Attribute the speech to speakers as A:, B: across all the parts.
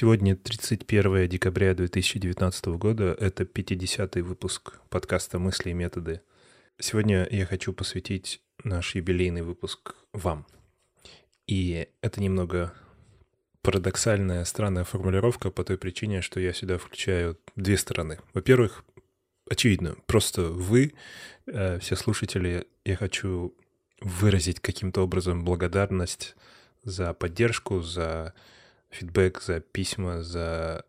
A: Сегодня 31 декабря 2019 года. Это 50-й выпуск подкаста «Мысли и методы». Сегодня я хочу посвятить наш юбилейный выпуск вам. И это немного парадоксальная, странная формулировка по той причине, что я сюда включаю две стороны. Во-первых, очевидно, просто вы, э, все слушатели, я хочу выразить каким-то образом благодарность за поддержку, за фидбэк, за письма, за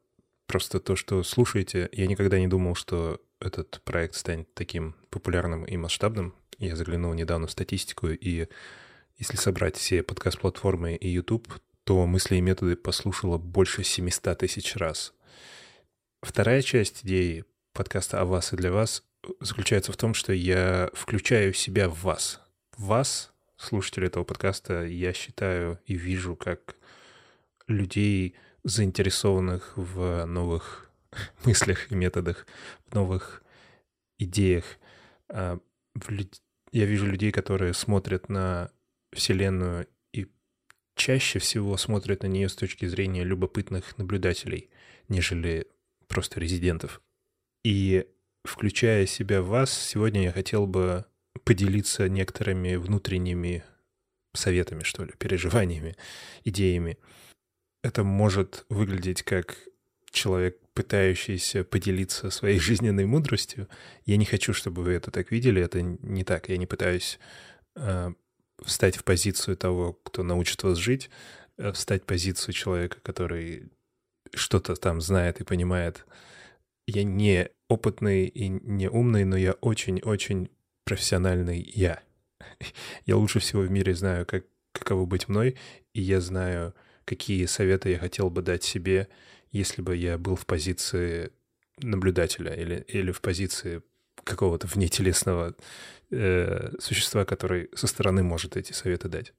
A: просто то, что слушаете. Я никогда не думал, что этот проект станет таким популярным и масштабным. Я заглянул недавно в статистику, и если собрать все подкаст-платформы и YouTube, то мысли и методы послушало больше 700 тысяч раз. Вторая часть идеи подкаста о вас и для вас заключается в том, что я включаю себя в вас. Вас, слушатели этого подкаста, я считаю и вижу как людей, заинтересованных в новых мыслях и методах, в новых идеях. А, я вижу людей, которые смотрят на Вселенную и чаще всего смотрят на нее с точки зрения любопытных наблюдателей, нежели просто резидентов. И включая себя в вас, сегодня я хотел бы поделиться некоторыми внутренними советами, что ли, переживаниями, идеями. Это может выглядеть как человек, пытающийся поделиться своей жизненной мудростью. Я не хочу, чтобы вы это так видели. Это не так. Я не пытаюсь э, встать в позицию того, кто научит вас жить, э, встать в позицию человека, который что-то там знает и понимает. Я не опытный и не умный, но я очень-очень профессиональный я. Я лучше всего в мире знаю, как, каково быть мной, и я знаю, какие советы я хотел бы дать себе, если бы я был в позиции наблюдателя или, или в позиции какого-то внетелесного э, существа, который со стороны может эти советы дать.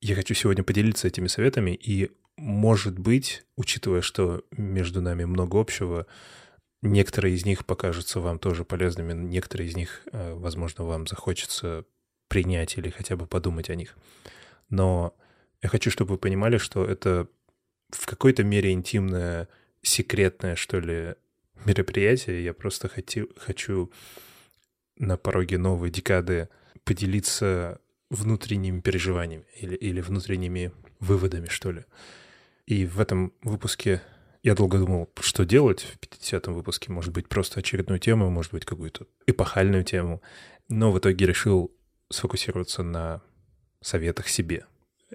A: Я хочу сегодня поделиться этими советами, и, может быть, учитывая, что между нами много общего, некоторые из них покажутся вам тоже полезными, некоторые из них, э, возможно, вам захочется принять или хотя бы подумать о них. Но я хочу, чтобы вы понимали, что это в какой-то мере интимное, секретное, что ли, мероприятие. Я просто хочу, хочу на пороге новой декады поделиться внутренними переживаниями или, или внутренними выводами, что ли. И в этом выпуске я долго думал, что делать в 50-м выпуске. Может быть, просто очередную тему, может быть, какую-то эпохальную тему. Но в итоге решил сфокусироваться на советах себе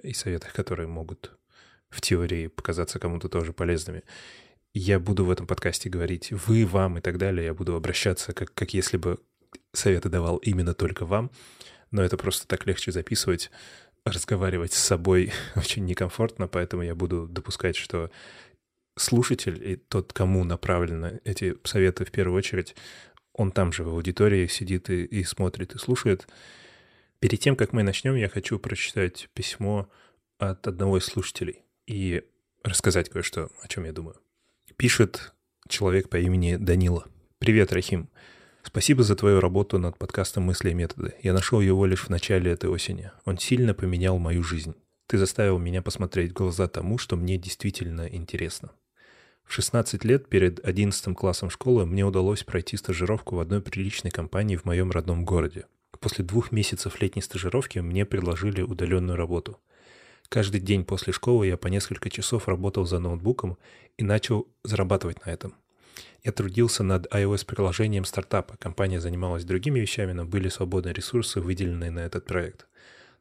A: и советах, которые могут в теории показаться кому-то тоже полезными. Я буду в этом подкасте говорить «вы», «вам» и так далее. Я буду обращаться, как, как если бы советы давал именно только вам. Но это просто так легче записывать. Разговаривать с собой очень некомфортно, поэтому я буду допускать, что слушатель и тот, кому направлены эти советы в первую очередь, он там же в аудитории сидит и, и смотрит, и слушает. Перед тем, как мы начнем, я хочу прочитать письмо от одного из слушателей и рассказать кое-что, о чем я думаю. Пишет человек по имени Данила. «Привет, Рахим. Спасибо за твою работу над подкастом «Мысли и методы». Я нашел его лишь в начале этой осени. Он сильно поменял мою жизнь. Ты заставил меня посмотреть в глаза тому, что мне действительно интересно. В 16 лет перед 11 классом школы мне удалось пройти стажировку в одной приличной компании в моем родном городе. После двух месяцев летней стажировки мне предложили удаленную работу. Каждый день после школы я по несколько часов работал за ноутбуком и начал зарабатывать на этом. Я трудился над iOS-приложением стартапа. Компания занималась другими вещами, но были свободные ресурсы, выделенные на этот проект.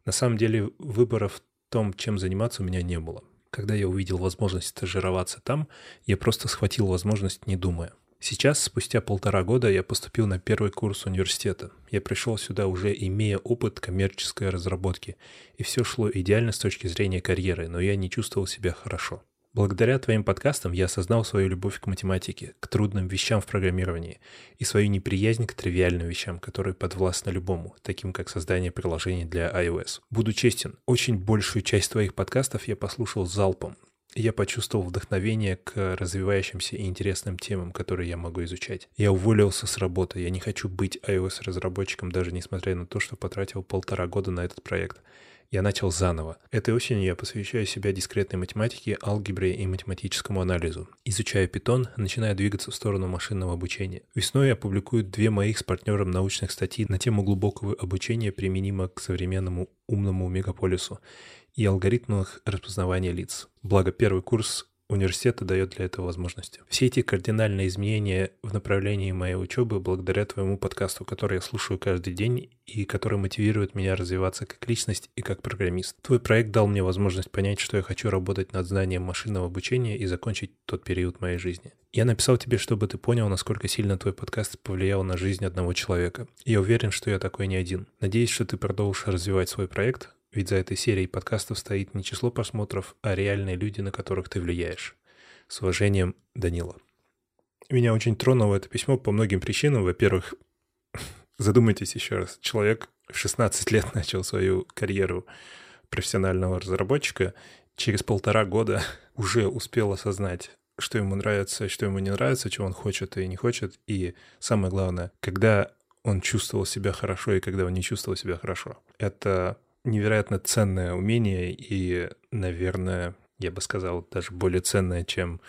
A: На самом деле выбора в том, чем заниматься, у меня не было. Когда я увидел возможность стажироваться там, я просто схватил возможность, не думая. Сейчас, спустя полтора года, я поступил на первый курс университета. Я пришел сюда уже имея опыт коммерческой разработки, и все шло идеально с точки зрения карьеры, но я не чувствовал себя хорошо. Благодаря твоим подкастам я осознал свою любовь к математике, к трудным вещам в программировании и свою неприязнь к тривиальным вещам, которые подвластны любому, таким как создание приложений для iOS. Буду честен, очень большую часть твоих подкастов я послушал залпом, я почувствовал вдохновение к развивающимся и интересным темам, которые я могу изучать. Я уволился с работы, я не хочу быть iOS-разработчиком, даже несмотря на то, что потратил полтора года на этот проект. я начал заново. Этой осенью я посвящаю себя дискретной математике, алгебре и математическому анализу. Изучая питон, начинаю двигаться в сторону машинного обучения. Весной я публикую две моих с партнером научных статьи на тему глубокого обучения применимо к современному умному мегаполису и алгоритмах распознавания лиц. Благо, первый курс университета дает для этого возможности. Все эти кардинальные изменения в направлении моей учебы благодаря твоему подкасту, который я слушаю каждый день и который мотивирует меня развиваться как личность и как программист. Твой проект дал мне возможность понять, что я хочу работать над знанием машинного обучения и закончить тот период моей жизни. Я написал тебе, чтобы ты понял, насколько сильно твой подкаст повлиял на жизнь одного человека. Я уверен, что я такой не один. Надеюсь, что ты продолжишь развивать свой проект, ведь за этой серией подкастов стоит не число просмотров, а реальные люди, на которых ты влияешь. С уважением, Данила. Меня очень тронуло это письмо по многим причинам. Во-первых, задумайтесь еще раз. Человек в 16 лет начал свою карьеру профессионального разработчика. Через полтора года уже успел осознать, что ему нравится, что ему не нравится, чего он хочет и не хочет. И самое главное, когда он чувствовал себя хорошо и когда он не чувствовал себя хорошо. Это невероятно ценное умение и, наверное, я бы сказал, даже более ценное, чем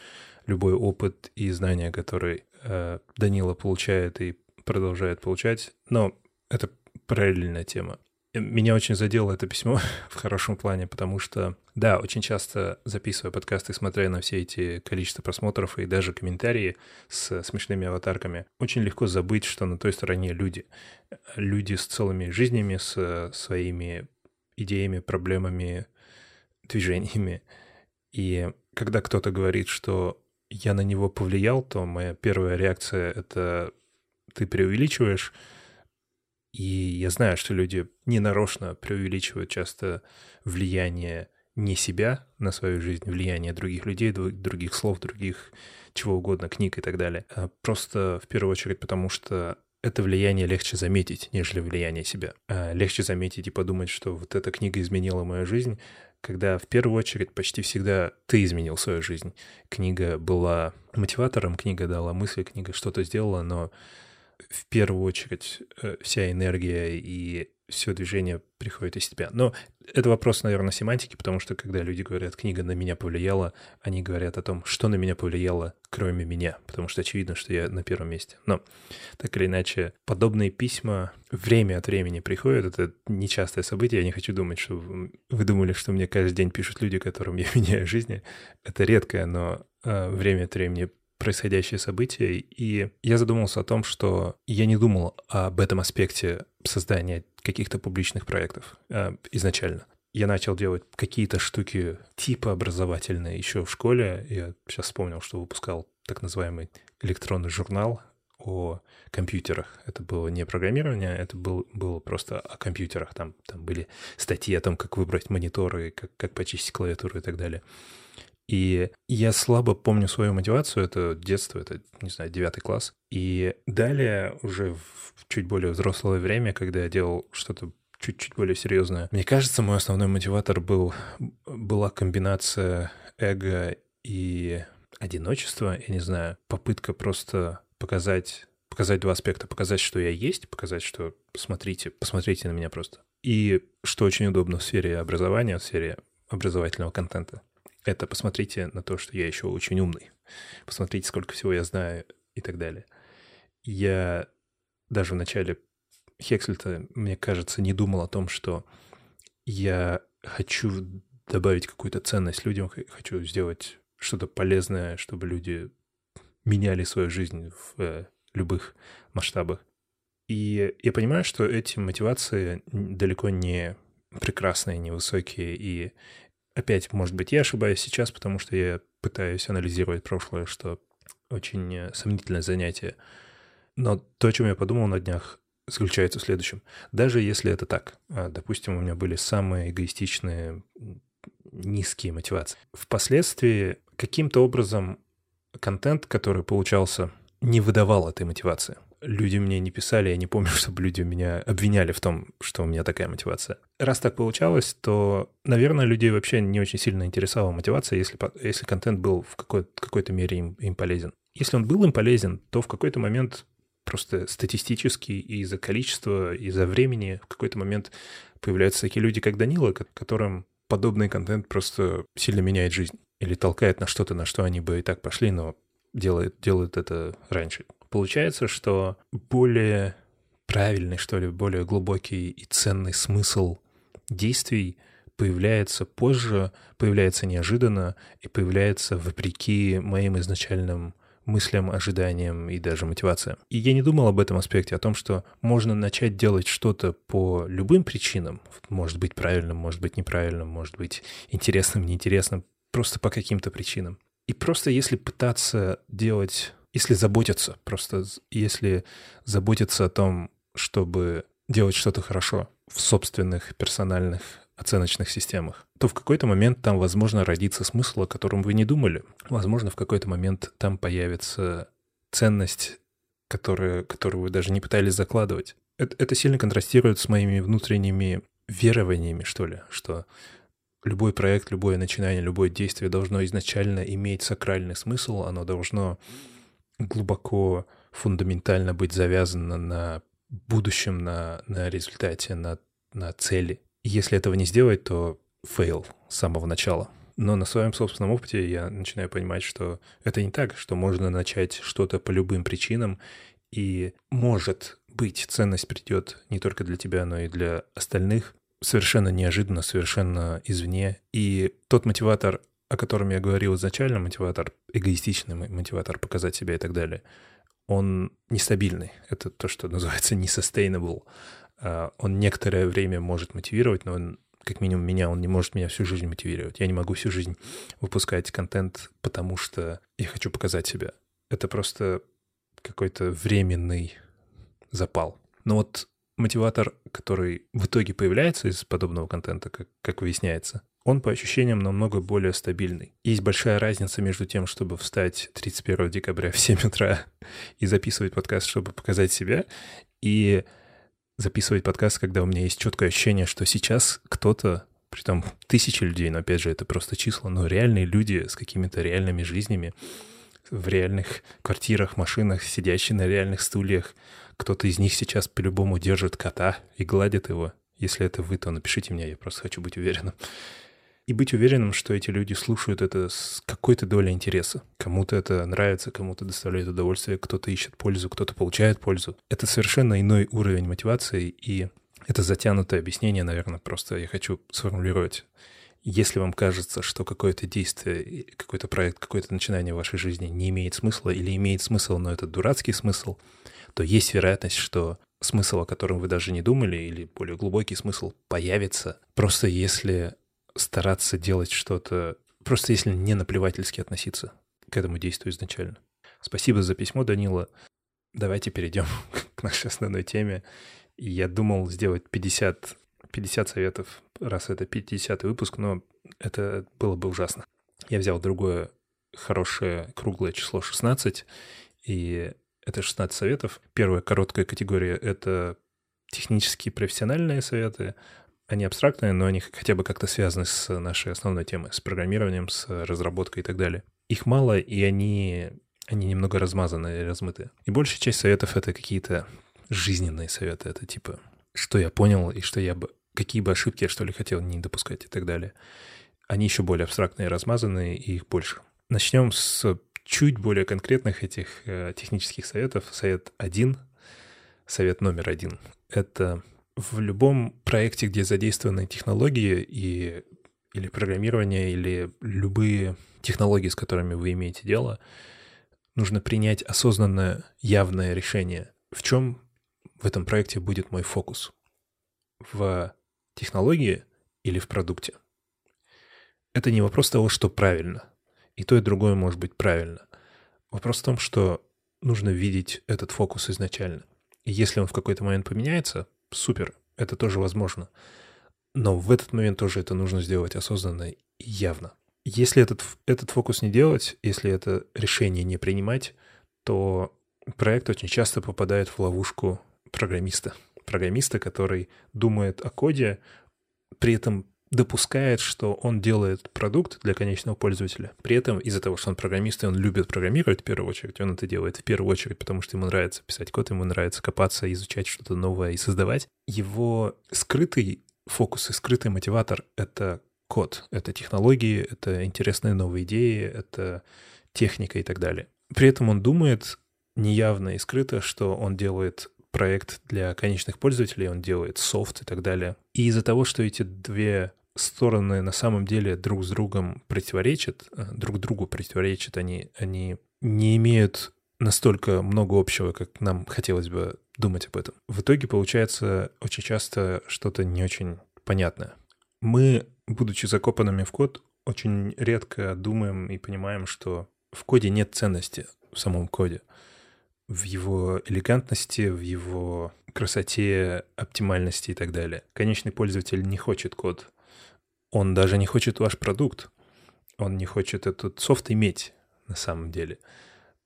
A: любой опыт и знания, который э, Данила получает и продолжает получать. Но это параллельная тема. Меня очень задело это письмо в хорошем плане, потому что, да, очень часто записывая подкасты, смотря на все эти количество просмотров и даже комментарии с смешными аватарками, очень легко забыть, что на той стороне люди. Люди с целыми жизнями, с своими идеями, проблемами, движениями. И когда кто-то говорит, что я на него повлиял, то моя первая реакция — это ты преувеличиваешь. И я знаю, что люди ненарочно преувеличивают часто влияние не себя на свою жизнь, влияние других людей, других слов, других чего угодно, книг и так далее. А просто в первую очередь потому, что это влияние легче заметить, нежели влияние себя. А легче заметить и подумать, что вот эта книга изменила мою жизнь, когда в первую очередь почти всегда ты изменил свою жизнь. Книга была мотиватором, книга дала мысли, книга что-то сделала, но в первую очередь э, вся энергия и все движение приходит из тебя. Но это вопрос, наверное, семантики, потому что когда люди говорят «книга на меня повлияла», они говорят о том, что на меня повлияло, кроме меня, потому что очевидно, что я на первом месте. Но так или иначе, подобные письма время от времени приходят, это нечастое событие, я не хочу думать, что вы думали, что мне каждый день пишут люди, которым я меняю жизни. Это редкое, но э, время от времени происходящее событие, и я задумался о том, что я не думал об этом аспекте создания каких-то публичных проектов э, изначально. Я начал делать какие-то штуки типа образовательные еще в школе. Я сейчас вспомнил, что выпускал так называемый электронный журнал о компьютерах. Это было не программирование, это был, было просто о компьютерах. Там, там были статьи о том, как выбрать мониторы, как, как почистить клавиатуру и так далее. И я слабо помню свою мотивацию, это детство, это, не знаю, девятый класс. И далее, уже в чуть более взрослое время, когда я делал что-то чуть-чуть более серьезное, мне кажется, мой основной мотиватор был, была комбинация эго и одиночества, я не знаю, попытка просто показать показать два аспекта. Показать, что я есть, показать, что смотрите, посмотрите на меня просто. И что очень удобно в сфере образования, в сфере образовательного контента это посмотрите на то, что я еще очень умный. Посмотрите, сколько всего я знаю и так далее. Я даже в начале Хексельта, мне кажется, не думал о том, что я хочу добавить какую-то ценность людям, хочу сделать что-то полезное, чтобы люди меняли свою жизнь в э, любых масштабах. И я понимаю, что эти мотивации далеко не прекрасные, невысокие, и Опять, может быть, я ошибаюсь сейчас, потому что я пытаюсь анализировать прошлое, что очень э, сомнительное занятие. Но то, о чем я подумал на днях, заключается в следующем. Даже если это так, а, допустим, у меня были самые эгоистичные, низкие мотивации. Впоследствии каким-то образом контент, который получался, не выдавал этой мотивации люди мне не писали, я не помню, чтобы люди меня обвиняли в том, что у меня такая мотивация. Раз так получалось, то, наверное, людей вообще не очень сильно интересовала мотивация, если, если контент был в какой- какой-то мере им, им полезен. Если он был им полезен, то в какой-то момент просто статистически из-за количества, из-за времени в какой-то момент появляются такие люди, как Данила, которым подобный контент просто сильно меняет жизнь или толкает на что-то, на что они бы и так пошли, но делают, делают это раньше. Получается, что более правильный, что ли, более глубокий и ценный смысл действий появляется позже, появляется неожиданно и появляется вопреки моим изначальным мыслям, ожиданиям и даже мотивациям. И я не думал об этом аспекте, о том, что можно начать делать что-то по любым причинам, может быть правильным, может быть неправильным, может быть интересным, неинтересным, просто по каким-то причинам. И просто если пытаться делать, если заботиться, просто если заботиться о том, чтобы делать что-то хорошо в собственных персональных оценочных системах, то в какой-то момент там, возможно, родится смысл, о котором вы не думали. Возможно, в какой-то момент там появится ценность, которая, которую вы даже не пытались закладывать. Это, это сильно контрастирует с моими внутренними верованиями, что ли, что любой проект, любое начинание, любое действие должно изначально иметь сакральный смысл, оно должно глубоко, фундаментально быть завязано на будущем, на, на результате, на, на цели. Если этого не сделать, то fail с самого начала. Но на своем собственном опыте я начинаю понимать, что это не так, что можно начать что-то по любым причинам, и может быть ценность придет не только для тебя, но и для остальных совершенно неожиданно, совершенно извне. И тот мотиватор, о котором я говорил изначально, мотиватор, эгоистичный мотиватор показать себя и так далее, он нестабильный. Это то, что называется не sustainable. А, он некоторое время может мотивировать, но он, как минимум меня, он не может меня всю жизнь мотивировать. Я не могу всю жизнь выпускать контент, потому что я хочу показать себя. Это просто какой-то временный запал. Но вот мотиватор, который в итоге появляется из подобного контента, как, как выясняется, он по ощущениям намного более стабильный. Есть большая разница между тем, чтобы встать 31 декабря в 7 утра и записывать подкаст, чтобы показать себя, и записывать подкаст, когда у меня есть четкое ощущение, что сейчас кто-то, при том тысячи людей, но опять же это просто числа, но реальные люди с какими-то реальными жизнями, в реальных квартирах, машинах, сидящие на реальных стульях, кто-то из них сейчас по-любому держит кота и гладит его. Если это вы, то напишите мне, я просто хочу быть уверенным и быть уверенным, что эти люди слушают это с какой-то долей интереса. Кому-то это нравится, кому-то доставляет удовольствие, кто-то ищет пользу, кто-то получает пользу. Это совершенно иной уровень мотивации, и это затянутое объяснение, наверное, просто я хочу сформулировать. Если вам кажется, что какое-то действие, какой-то проект, какое-то начинание в вашей жизни не имеет смысла или имеет смысл, но это дурацкий смысл, то есть вероятность, что смысл, о котором вы даже не думали, или более глубокий смысл появится, просто если стараться делать что-то, просто если не наплевательски относиться к этому действию изначально. Спасибо за письмо, Данила. Давайте перейдем к нашей основной теме. Я думал сделать 50, 50 советов, раз это 50 выпуск, но это было бы ужасно. Я взял другое хорошее круглое число 16, и это 16 советов. Первая короткая категория — это технические профессиональные советы, они абстрактные, но они хотя бы как-то связаны с нашей основной темой, с программированием, с разработкой и так далее. Их мало, и они, они немного размазаны и размыты. И большая часть советов — это какие-то жизненные советы. Это типа, что я понял и что я бы... Какие бы ошибки я, что ли, хотел не допускать и так далее. Они еще более абстрактные размазанные, и их больше. Начнем с чуть более конкретных этих э, технических советов. Совет один, совет номер один — это в любом проекте, где задействованы технологии и, или программирование, или любые технологии, с которыми вы имеете дело, нужно принять осознанное, явное решение. В чем в этом проекте будет мой фокус? В технологии или в продукте? Это не вопрос того, что правильно. И то, и другое может быть правильно. Вопрос в том, что нужно видеть этот фокус изначально. И если он в какой-то момент поменяется, супер, это тоже возможно. Но в этот момент тоже это нужно сделать осознанно и явно. Если этот, этот фокус не делать, если это решение не принимать, то проект очень часто попадает в ловушку программиста. Программиста, который думает о коде, при этом допускает, что он делает продукт для конечного пользователя. При этом из-за того, что он программист, и он любит программировать в первую очередь, он это делает в первую очередь, потому что ему нравится писать код, ему нравится копаться, изучать что-то новое и создавать. Его скрытый фокус и скрытый мотиватор — это код, это технологии, это интересные новые идеи, это техника и так далее. При этом он думает неявно и скрыто, что он делает проект для конечных пользователей, он делает софт и так далее. И из-за того, что эти две стороны на самом деле друг с другом противоречат, э, друг другу противоречат, они, они не имеют настолько много общего, как нам хотелось бы думать об этом. В итоге получается очень часто что-то не очень понятное. Мы, будучи закопанными в код, очень редко думаем и понимаем, что в коде нет ценности в самом коде в его элегантности, в его красоте, оптимальности и так далее. Конечный пользователь не хочет код. Он даже не хочет ваш продукт. Он не хочет этот софт иметь на самом деле.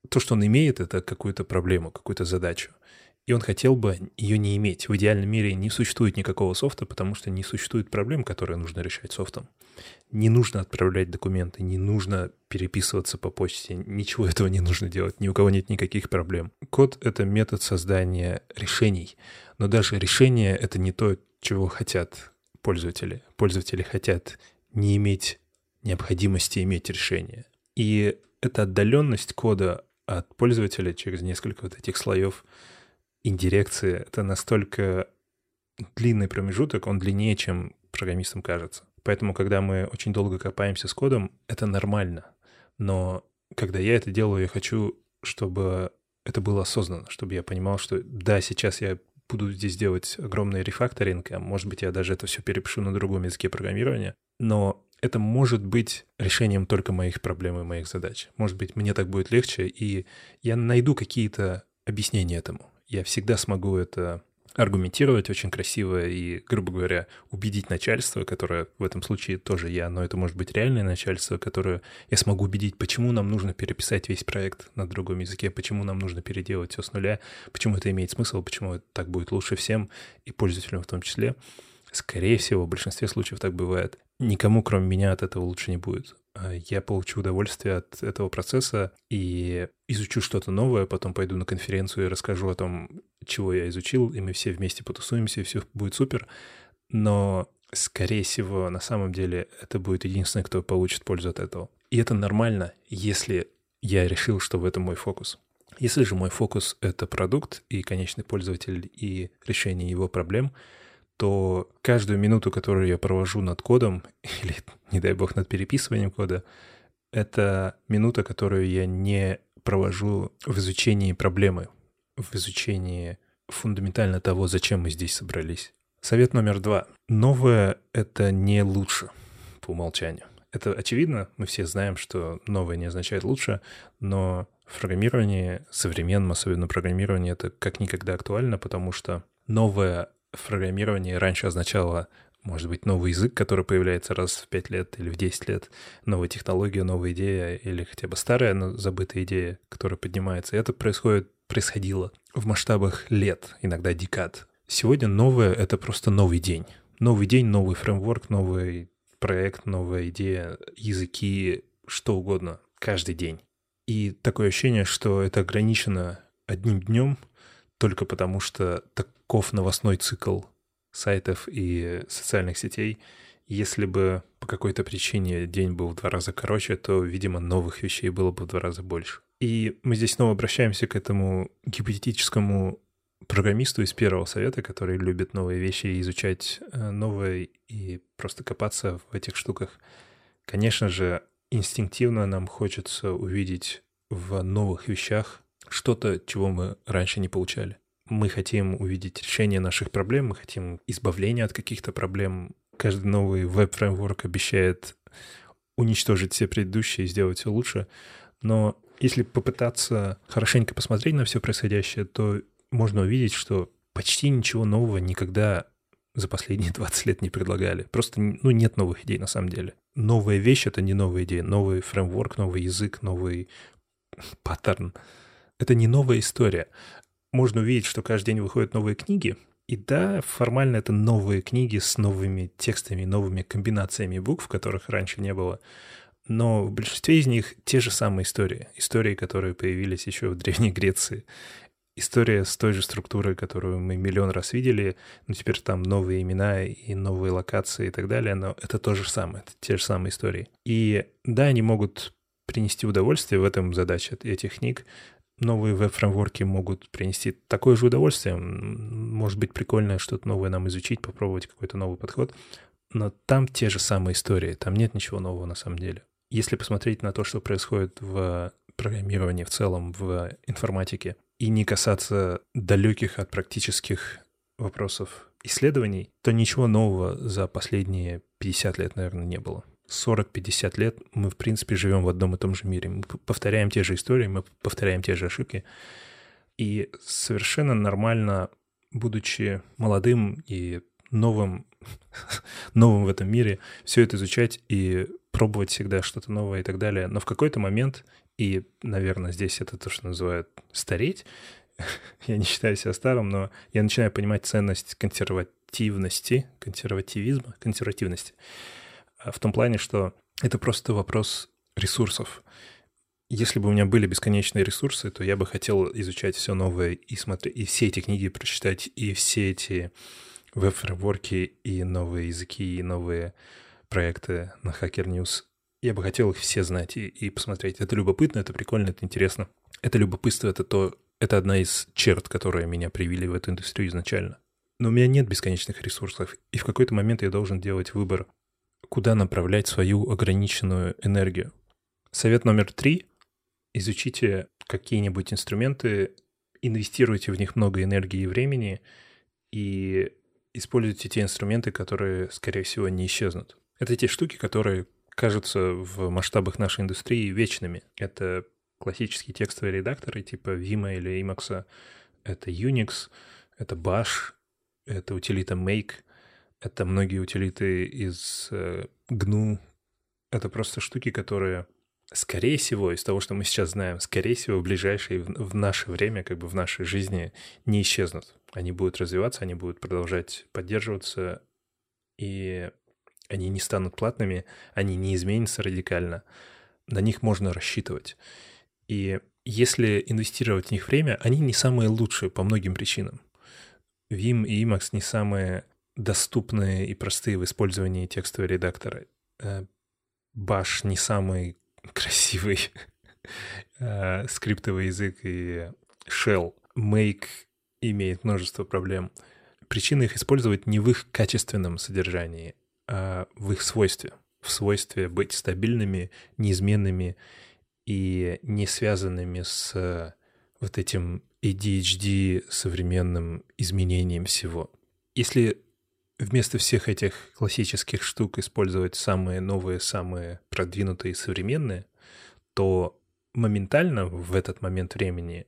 A: То, что он имеет, это какую-то проблему, какую-то задачу и он хотел бы ее не иметь. В идеальном мире не существует никакого софта, потому что не существует проблем, которые нужно решать софтом. Не нужно отправлять документы, не нужно переписываться по почте, ничего этого не нужно делать, ни у кого нет никаких проблем. Код — это метод создания решений, но даже решение — это не то, чего хотят пользователи. Пользователи хотят не иметь необходимости иметь решение. И эта отдаленность кода от пользователя через несколько вот этих слоев — индирекции — это настолько длинный промежуток, он длиннее, чем программистам кажется. Поэтому, когда мы очень долго копаемся с кодом, это нормально. Но когда я это делаю, я хочу, чтобы это было осознанно, чтобы я понимал, что да, сейчас я буду здесь делать огромный рефакторинг, а может быть, я даже это все перепишу на другом языке программирования, но это может быть решением только моих проблем и моих задач. Может быть, мне так будет легче, и я найду какие-то объяснения этому я всегда смогу это аргументировать очень красиво и, грубо говоря, убедить начальство, которое в этом случае тоже я, но это может быть реальное начальство, которое я смогу убедить, почему нам нужно переписать весь проект на другом языке, почему нам нужно переделать все с нуля, почему это имеет смысл, почему так будет лучше всем и пользователям в том числе. Скорее всего, в большинстве случаев так бывает. Никому, кроме меня, от этого лучше не будет. А, я получу удовольствие от этого процесса и изучу что-то новое, потом пойду на конференцию и расскажу о том, чего я изучил, и мы все вместе потусуемся, и все будет супер. Но, скорее всего, на самом деле это будет единственный, кто получит пользу от этого. И это нормально, если я решил, что в этом мой фокус. Если же мой фокус — это продукт и конечный пользователь и решение его проблем — то каждую минуту, которую я провожу над кодом, или, не дай бог, над переписыванием кода, это минута, которую я не провожу в изучении проблемы, в изучении фундаментально того, зачем мы здесь собрались. Совет номер два. Новое — это не лучше по умолчанию. Это очевидно, мы все знаем, что новое не означает лучше, но в программировании, современном особенно программировании, это как никогда актуально, потому что новое в программировании раньше означало, может быть, новый язык, который появляется раз в 5 лет или в 10 лет, новая технология, новая идея или хотя бы старая, но забытая идея, которая поднимается. И это происходит, происходило в масштабах лет, иногда декад. Сегодня новое — это просто новый день. Новый день, новый фреймворк, новый проект, новая идея, языки, что угодно, каждый день. И такое ощущение, что это ограничено одним днем только потому, что так таков новостной цикл сайтов и социальных сетей. Если бы по какой-то причине день был в два раза короче, то, видимо, новых вещей было бы в два раза больше. И мы здесь снова обращаемся к этому гипотетическому программисту из первого совета, который любит новые вещи изучать э, новое и просто копаться в этих штуках. Конечно же, инстинктивно нам хочется увидеть в новых вещах что-то, чего мы раньше не получали мы хотим увидеть решение наших проблем, мы хотим избавления от каких-то проблем. Каждый новый веб-фреймворк обещает уничтожить все предыдущие и сделать все лучше. Но если попытаться хорошенько посмотреть на все происходящее, то можно увидеть, что почти ничего нового никогда за последние 20 лет не предлагали. Просто ну, нет новых идей на самом деле. Новая вещь — это не новая идея. Новый фреймворк, новый язык, новый паттерн — это не новая история можно увидеть, что каждый день выходят новые книги, И да, формально это новые книги с новыми текстами, новыми комбинациями букв, которых раньше не было. Но в большинстве из них те же самые истории. Истории, которые появились еще в Древней Греции. История с той же структурой, которую мы миллион раз видели, но теперь там новые имена и новые локации и так далее, но это то же самое, это те же самые истории. И да, они могут принести удовольствие, в этом задача этих книг, новые веб-фреймворки могут принести такое же удовольствие. Может быть, прикольно что-то новое нам изучить, попробовать какой-то новый подход. Но там те же самые истории, там нет ничего нового на самом деле. Если посмотреть на то, что происходит в программировании в целом, в информатике, и не касаться далеких от практических вопросов исследований, то ничего нового за последние 50 лет, наверное, не было. 40-50 лет мы, в принципе, живем в одном и том же мире. Мы повторяем те же истории, мы повторяем те же ошибки. И совершенно нормально, будучи молодым и новым, новым в этом мире, все это изучать и пробовать всегда что-то новое и так далее. Но в какой-то момент, и, наверное, здесь это то, что называют стареть, я не считаю себя старым, но я начинаю понимать ценность консервативности, консервативизма, консервативности. А в том плане, что это просто вопрос ресурсов. Если бы у меня были бесконечные ресурсы, то я бы хотел изучать все новое и смотреть, и все эти книги прочитать, и все эти веб-фреймворки, и новые языки, и новые проекты на Hacker News. Я бы хотел их все знать и, и посмотреть. Это любопытно, это прикольно, это интересно. Это любопытство, это то, это одна из черт, которые меня привели в эту индустрию изначально. Но у меня нет бесконечных ресурсов, и в какой-то момент я должен делать выбор, куда направлять свою ограниченную энергию. Совет номер три — изучите какие-нибудь инструменты, инвестируйте в них много энергии и времени и используйте те инструменты, которые, скорее всего, не исчезнут. Это те штуки, которые кажутся в масштабах нашей индустрии вечными. Это классические текстовые редакторы типа Vima или Emacs, это Unix, это Bash, это утилита Make — это многие утилиты из э, GNU. Это просто штуки, которые, скорее всего, из того, что мы сейчас знаем, скорее всего, в ближайшее, в, в наше время, как бы в нашей жизни не исчезнут. Они будут развиваться, они будут продолжать поддерживаться, и они не станут платными, они не изменятся радикально. На них можно рассчитывать. И если инвестировать в них время, они не самые лучшие по многим причинам. Vim и Emacs не самые доступные и простые в использовании текстового редактора. Bash э, не самый красивый э, скриптовый язык, и Shell. Make имеет множество проблем. Причина их использовать не в их качественном содержании, а в их свойстве. В свойстве быть стабильными, неизменными и не связанными с вот этим ADHD современным изменением всего. Если вместо всех этих классических штук использовать самые новые, самые продвинутые и современные, то моментально в этот момент времени,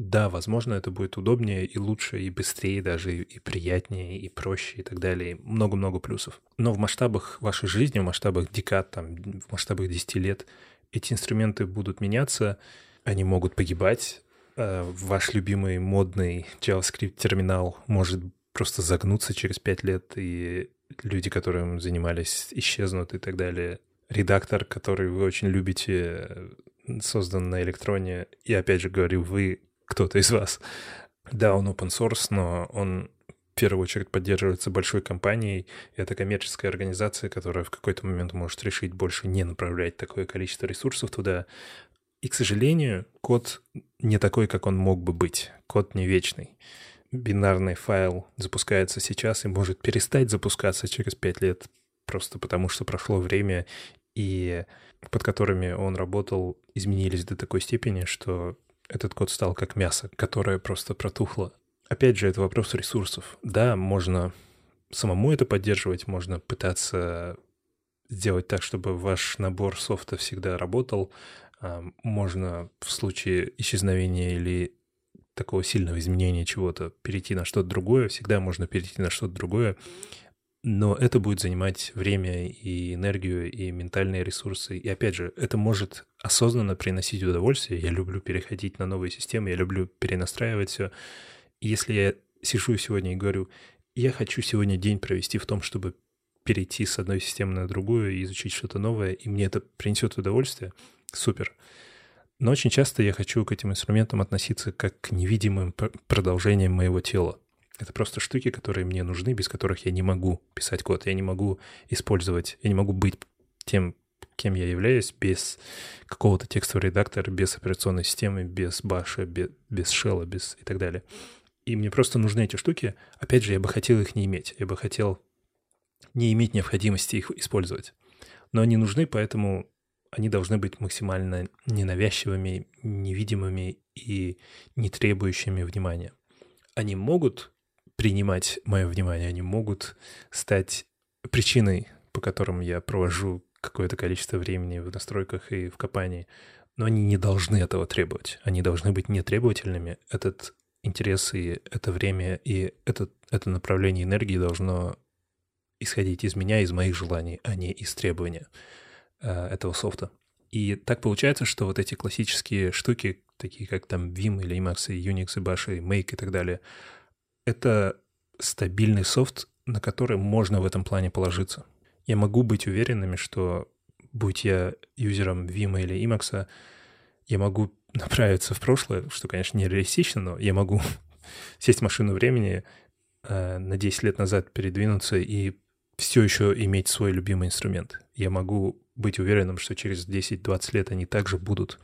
A: да, возможно, это будет удобнее и лучше, и быстрее даже, и приятнее, и проще, и так далее. Много-много плюсов. Но в масштабах вашей жизни, в масштабах декад, там, в масштабах 10 лет эти инструменты будут меняться, они могут погибать, э, ваш любимый модный JavaScript терминал может просто загнуться через пять лет, и люди, которым занимались, исчезнут и так далее. Редактор, который вы очень любите, создан на электроне, и опять же говорю, вы, кто-то из вас. Да, он open source, но он в первую очередь поддерживается большой компанией. Это коммерческая организация, которая в какой-то момент может решить больше не направлять такое количество ресурсов туда. И, к сожалению, код не такой, как он мог бы быть. Код не вечный бинарный файл запускается сейчас и может перестать запускаться через 5 лет, просто потому что прошло время, и под которыми он работал, изменились до такой степени, что этот код стал как мясо, которое просто протухло. Опять же, это вопрос ресурсов. Да, можно самому это поддерживать, можно пытаться сделать так, чтобы ваш набор софта всегда работал. А, можно в случае исчезновения или такого сильного изменения чего-то, перейти на что-то другое, всегда можно перейти на что-то другое, но это будет занимать время и энергию, и ментальные ресурсы. И опять же, это может осознанно приносить удовольствие. Я люблю переходить на новые системы, я люблю перенастраивать все. Если я сижу сегодня и говорю, я хочу сегодня день провести в том, чтобы перейти с одной системы на другую и изучить что-то новое, и мне это принесет удовольствие, супер. Но очень часто я хочу к этим инструментам относиться как к невидимым продолжениям моего тела. Это просто штуки, которые мне нужны, без которых я не могу писать код, я не могу использовать, я не могу быть тем, кем я являюсь, без какого-то текстового редактора, без операционной системы, без баша, без, без шелла, без и так далее. И мне просто нужны эти штуки. Опять же, я бы хотел их не иметь. Я бы хотел не иметь необходимости их использовать. Но они нужны, поэтому они должны быть максимально ненавязчивыми, невидимыми и не требующими внимания. Они могут принимать мое внимание, они могут стать причиной, по которым я провожу какое-то количество времени в настройках и в копании, но они не должны этого требовать. Они должны быть нетребовательными. Этот интерес и это время и это, это направление энергии должно исходить из меня, из моих желаний, а не из требования э, этого софта. И так получается, что вот эти классические штуки, такие как там Vim или Emacs, и Unix, и Bash, и Make и так далее, это стабильный софт, на который можно в этом плане положиться. Я могу быть уверенными, что будь я юзером Vim или Emacs, я могу направиться в прошлое, что, конечно, не реалистично, но я могу сесть в машину времени, э, на 10 лет назад передвинуться и все еще иметь свой любимый инструмент. Я могу быть уверенным, что через 10-20 лет они также будут,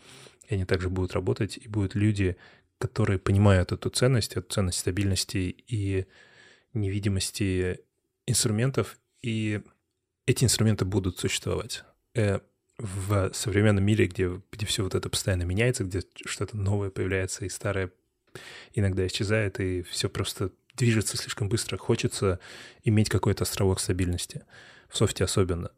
A: они также будут работать, и будут люди, которые понимают эту ценность, эту ценность стабильности и невидимости инструментов, и эти инструменты будут существовать. Э, в современном мире, где, где все вот это постоянно меняется, где что-то новое появляется, и старое иногда исчезает, и все просто движется слишком быстро, хочется иметь какой-то островок стабильности, в софте особенно.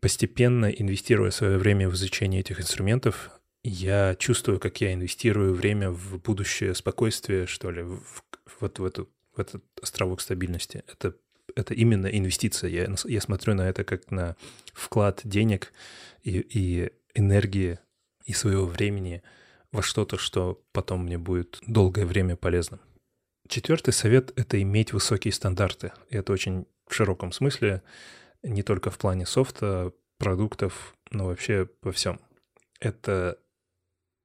A: Постепенно инвестируя свое время в изучение этих инструментов, я чувствую, как я инвестирую время в будущее спокойствие, что ли, в, вот в, эту, в этот островок стабильности. Это, это именно инвестиция. Я, я смотрю на это как на вклад денег и, и энергии и своего времени во что-то, что потом мне будет долгое время полезным. Четвертый совет — это иметь высокие стандарты. И это очень в широком смысле, не только в плане софта, продуктов, но вообще во всем. Это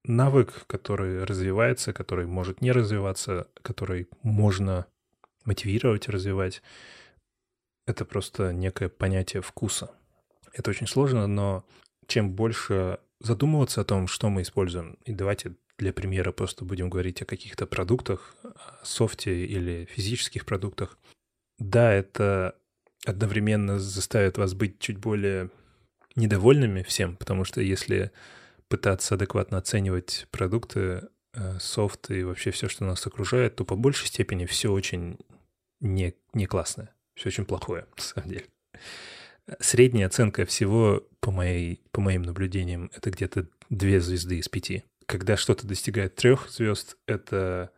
A: навык, который развивается, который может не развиваться, который можно мотивировать развивать. Это просто некое понятие вкуса. Это очень сложно, но чем больше задумываться о том, что мы используем, и давайте для примера просто будем говорить о каких-то продуктах, софте или физических продуктах. Да, это одновременно заставит вас быть чуть более недовольными всем, потому что если пытаться адекватно оценивать продукты, э, софт и вообще все, что нас окружает, то по большей степени все очень не, не классное, все очень плохое, на самом деле. Средняя оценка всего, по, моей, по моим наблюдениям, это где-то две звезды из пяти когда что-то достигает трех звезд, это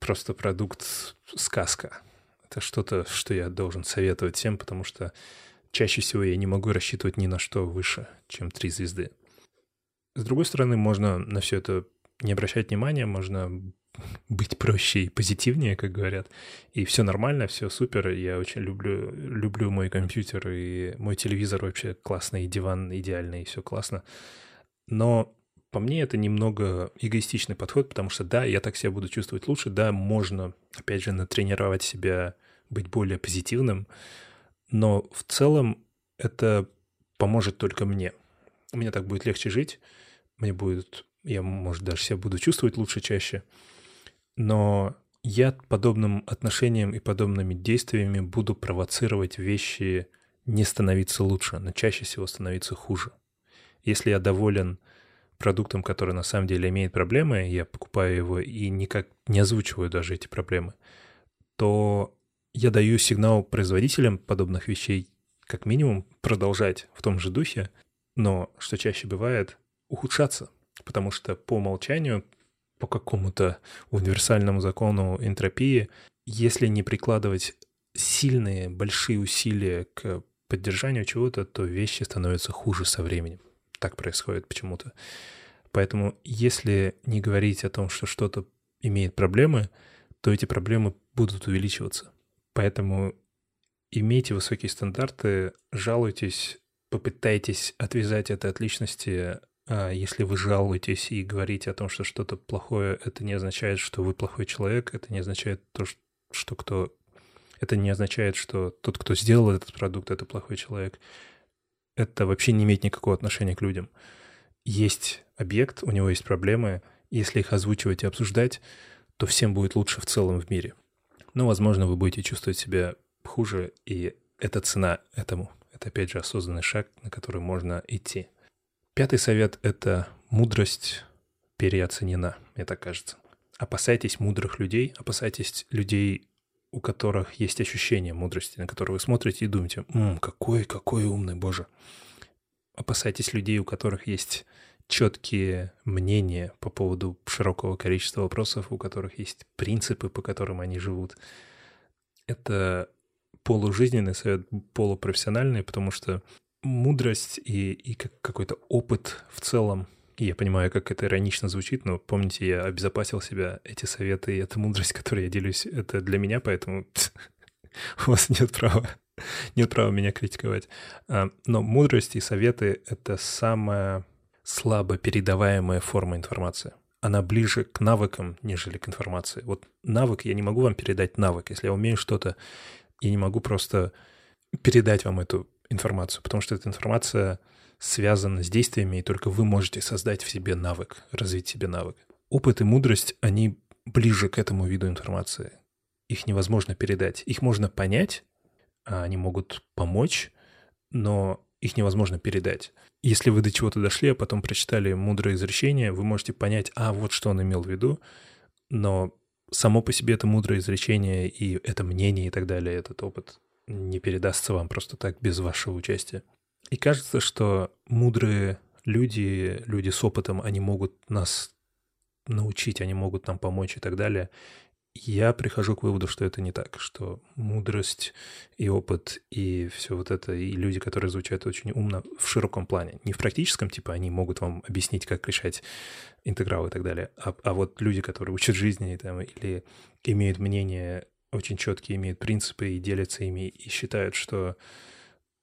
A: просто продукт сказка. Это что-то, что я должен советовать всем, потому что чаще всего я не могу рассчитывать ни на что выше, чем три звезды. С другой стороны, можно на все это не обращать внимания, можно быть проще и позитивнее, как говорят. И все нормально, все супер. Я очень люблю, люблю мой компьютер, и мой телевизор вообще классный, и диван идеальный, и все классно. Но по мне это немного эгоистичный подход, потому что да, я так себя буду чувствовать лучше, да, можно, опять же, натренировать себя быть более позитивным, но в целом это поможет только мне. Мне так будет легче жить, мне будет, я, может, даже себя буду чувствовать лучше чаще, но я подобным отношением и подобными действиями буду провоцировать вещи не становиться лучше, но чаще всего становиться хуже. Если я доволен продуктом, который на самом деле имеет проблемы, я покупаю его и никак не озвучиваю даже эти проблемы, то я даю сигнал производителям подобных вещей как минимум продолжать в том же духе, но, что чаще бывает, ухудшаться, потому что по умолчанию, по какому-то универсальному закону энтропии, если не прикладывать сильные, большие усилия к поддержанию чего-то, то вещи становятся хуже со временем так происходит почему-то. Поэтому если не говорить о том, что что-то имеет проблемы, то эти проблемы будут увеличиваться. Поэтому имейте высокие стандарты, жалуйтесь, попытайтесь отвязать это от личности. А если вы жалуетесь и говорите о том, что что-то плохое, это не означает, что вы плохой человек, это не означает то, что кто... Это не означает, что тот, кто сделал этот продукт, это плохой человек. Это вообще не имеет никакого отношения к людям. Есть объект, у него есть проблемы. Если их озвучивать и обсуждать, то всем будет лучше в целом в мире. Но, возможно, вы будете чувствовать себя хуже, и это цена этому. Это, опять же, осознанный шаг, на который можно идти. Пятый совет — это мудрость переоценена, мне так кажется. Опасайтесь мудрых людей, опасайтесь людей, у которых есть ощущение мудрости, на которые вы смотрите и думаете, «Ммм, какой, какой умный, боже». Опасайтесь людей, у которых есть четкие мнения по поводу широкого количества вопросов, у которых есть принципы, по которым они живут. Это полужизненный совет, полупрофессиональный, потому что мудрость и, и какой-то опыт в целом, я понимаю, как это иронично звучит, но помните, я обезопасил себя, эти советы и эта мудрость, которой я делюсь, это для меня, поэтому у вас нет права, нет права меня критиковать. А, но мудрость и советы — это самая слабо передаваемая форма информации. Она ближе к навыкам, нежели к информации. Вот навык, я не могу вам передать навык. Если я умею что-то, я не могу просто передать вам эту информацию, потому что эта информация связана с действиями, и только вы можете создать в себе навык, развить себе навык. Опыт и мудрость, они ближе к этому виду информации. Их невозможно передать. Их можно понять, а они могут помочь, но их невозможно передать. Если вы до чего-то дошли, а потом прочитали мудрое изречение, вы можете понять, а вот что он имел в виду, но само по себе это мудрое изречение и это мнение и так далее, этот опыт не передастся вам просто так без вашего участия. И кажется, что мудрые люди, люди с опытом, они могут нас научить, они могут нам помочь и так далее. Я прихожу к выводу, что это не так, что мудрость и опыт и все вот это, и люди, которые звучат очень умно в широком плане, не в практическом, типа они могут вам объяснить, как решать интегралы и так далее, а, а вот люди, которые учат жизни там, или имеют мнение очень четкие, имеют принципы и делятся ими, и считают, что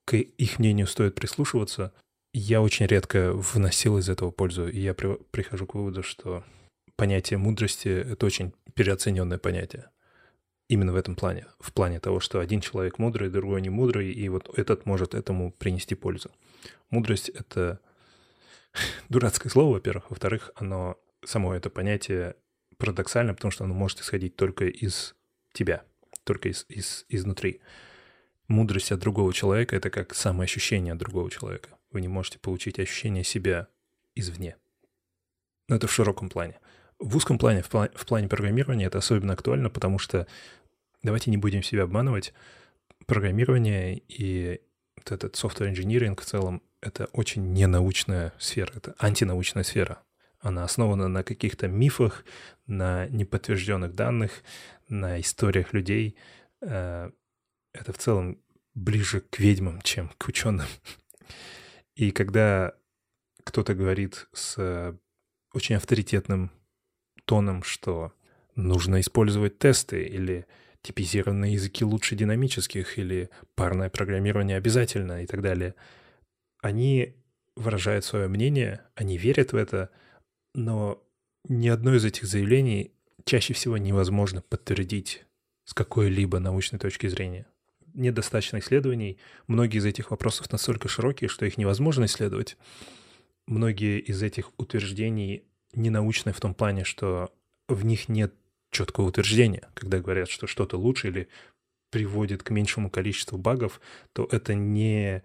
A: к их мнению стоит прислушиваться, я очень редко вносил из этого пользу, и я при, прихожу к выводу, что понятие мудрости — это очень переоцененное понятие. Именно в этом плане. В плане того, что один человек мудрый, другой не мудрый, и вот этот может этому принести пользу. Мудрость — это дурацкое слово, во-первых. Во-вторых, оно, само это понятие парадоксально, потому что оно может исходить только из тебя, только из, из, изнутри. Мудрость от другого человека — это как самоощущение от другого человека. Вы не можете получить ощущение себя извне. Но это в широком плане. В узком плане, в плане, в плане программирования это особенно актуально, потому что давайте не будем себя обманывать. Программирование и вот этот software engineering в целом — это очень ненаучная сфера, это антинаучная сфера. Она основана на каких-то мифах, на неподтвержденных данных, на историях людей. Э, это в целом ближе к ведьмам, чем к ученым. И когда кто-то говорит с очень авторитетным тоном, что нужно использовать тесты или типизированные языки лучше динамических или парное программирование обязательно и так далее. Они выражают свое мнение, они верят в это, но ни одно из этих заявлений чаще всего невозможно подтвердить с какой-либо научной точки зрения. Недостаточно исследований. Многие из этих вопросов настолько широкие, что их невозможно исследовать. Многие из этих утверждений ненаучные в том плане, что в них нет четкого утверждения. Когда говорят, что что-то лучше или приводит к меньшему количеству багов, то это не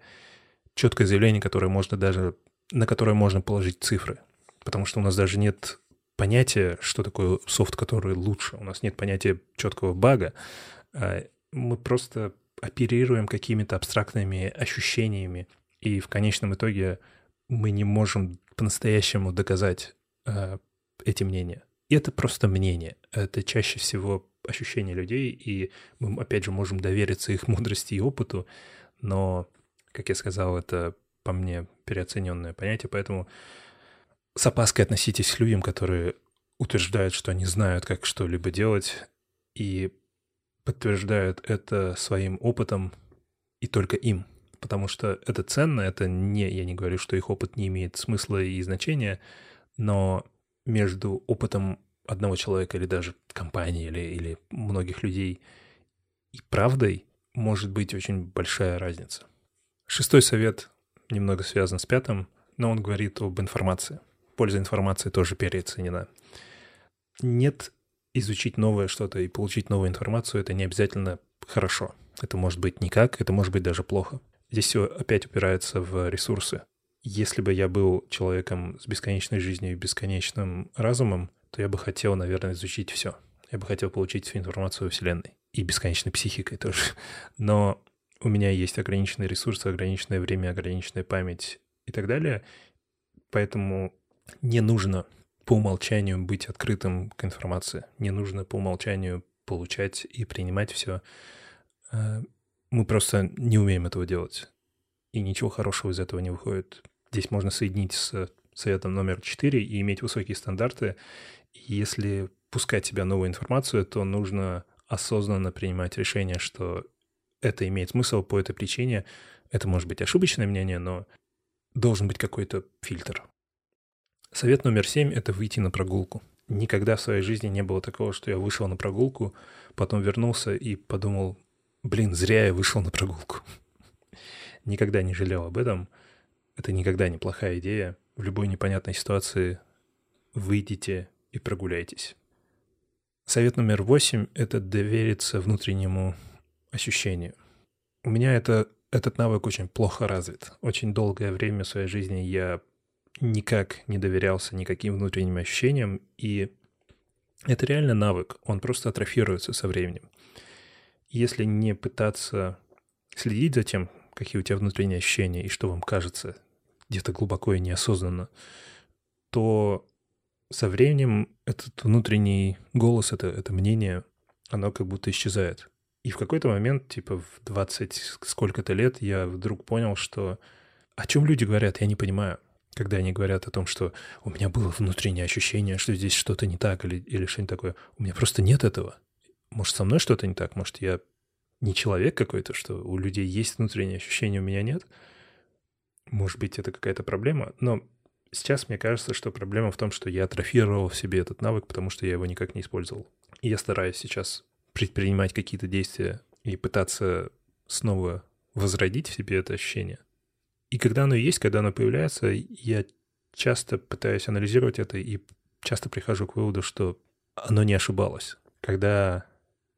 A: четкое заявление, которое можно даже, на которое можно положить цифры. Потому что у нас даже нет понятия, что такое софт, который лучше. У нас нет понятия четкого бага. А мы просто оперируем какими-то абстрактными ощущениями, и в конечном итоге мы не можем по-настоящему доказать э, эти мнения. И это просто мнение. Это чаще всего ощущение людей, и мы, опять же, можем довериться их мудрости и опыту, но, как я сказал, это, по мне, переоцененное понятие, поэтому с опаской относитесь к людям, которые утверждают, что они знают, как что-либо делать, и подтверждают это своим опытом и только им. Потому что это ценно, это не, я не говорю, что их опыт не имеет смысла и значения, но между опытом одного человека или даже компании или, или многих людей и правдой может быть очень большая разница. Шестой совет немного связан с пятым, но он говорит об информации. Польза информации тоже переоценена. Нет изучить новое что-то и получить новую информацию, это не обязательно хорошо. Это может быть никак, это может быть даже плохо. Здесь все опять упирается в ресурсы. Если бы я был человеком с бесконечной жизнью и бесконечным разумом, то я бы хотел, наверное, изучить все. Я бы хотел получить всю информацию о Вселенной. И бесконечной психикой тоже. Но у меня есть ограниченные ресурсы, ограниченное время, ограниченная память и так далее. Поэтому не нужно по умолчанию быть открытым к информации. Не нужно по умолчанию получать и принимать все. Э, мы просто не умеем этого делать. И ничего хорошего из этого не выходит. Здесь можно соединить с советом номер 4 и иметь высокие стандарты. Если пускать в себя новую информацию, то нужно осознанно принимать решение, что это имеет смысл по этой причине. Это может быть ошибочное мнение, но должен быть какой-то фильтр. Совет номер семь — это выйти на прогулку. Никогда в своей жизни не было такого, что я вышел на прогулку, потом вернулся и подумал, блин, зря я вышел на прогулку. Никогда не жалел об этом. Это никогда не плохая идея. В любой непонятной ситуации выйдите и прогуляйтесь. Совет номер восемь — это довериться внутреннему ощущению. У меня это, этот навык очень плохо развит. Очень долгое время своей жизни я никак не доверялся никаким внутренним ощущениям, и это реально навык, он просто атрофируется со временем. Если не пытаться следить за тем, какие у тебя внутренние ощущения и что вам кажется где-то глубоко и неосознанно, то со временем этот внутренний голос, это, это мнение, оно как будто исчезает. И в какой-то момент, типа в 20 сколько-то лет, я вдруг понял, что о чем люди говорят, я не понимаю когда они говорят о том, что у меня было внутреннее ощущение, что здесь что-то не так или, или что-нибудь такое. У меня просто нет этого. Может, со мной что-то не так? Может, я не человек какой-то, что у людей есть внутреннее ощущение, у меня нет? Может быть, это какая-то проблема? Но сейчас мне кажется, что проблема в том, что я атрофировал в себе этот навык, потому что я его никак не использовал. И я стараюсь сейчас предпринимать какие-то действия и пытаться снова возродить в себе это ощущение — и когда оно есть, когда оно появляется, я часто пытаюсь анализировать это и часто прихожу к выводу, что оно не ошибалось. Когда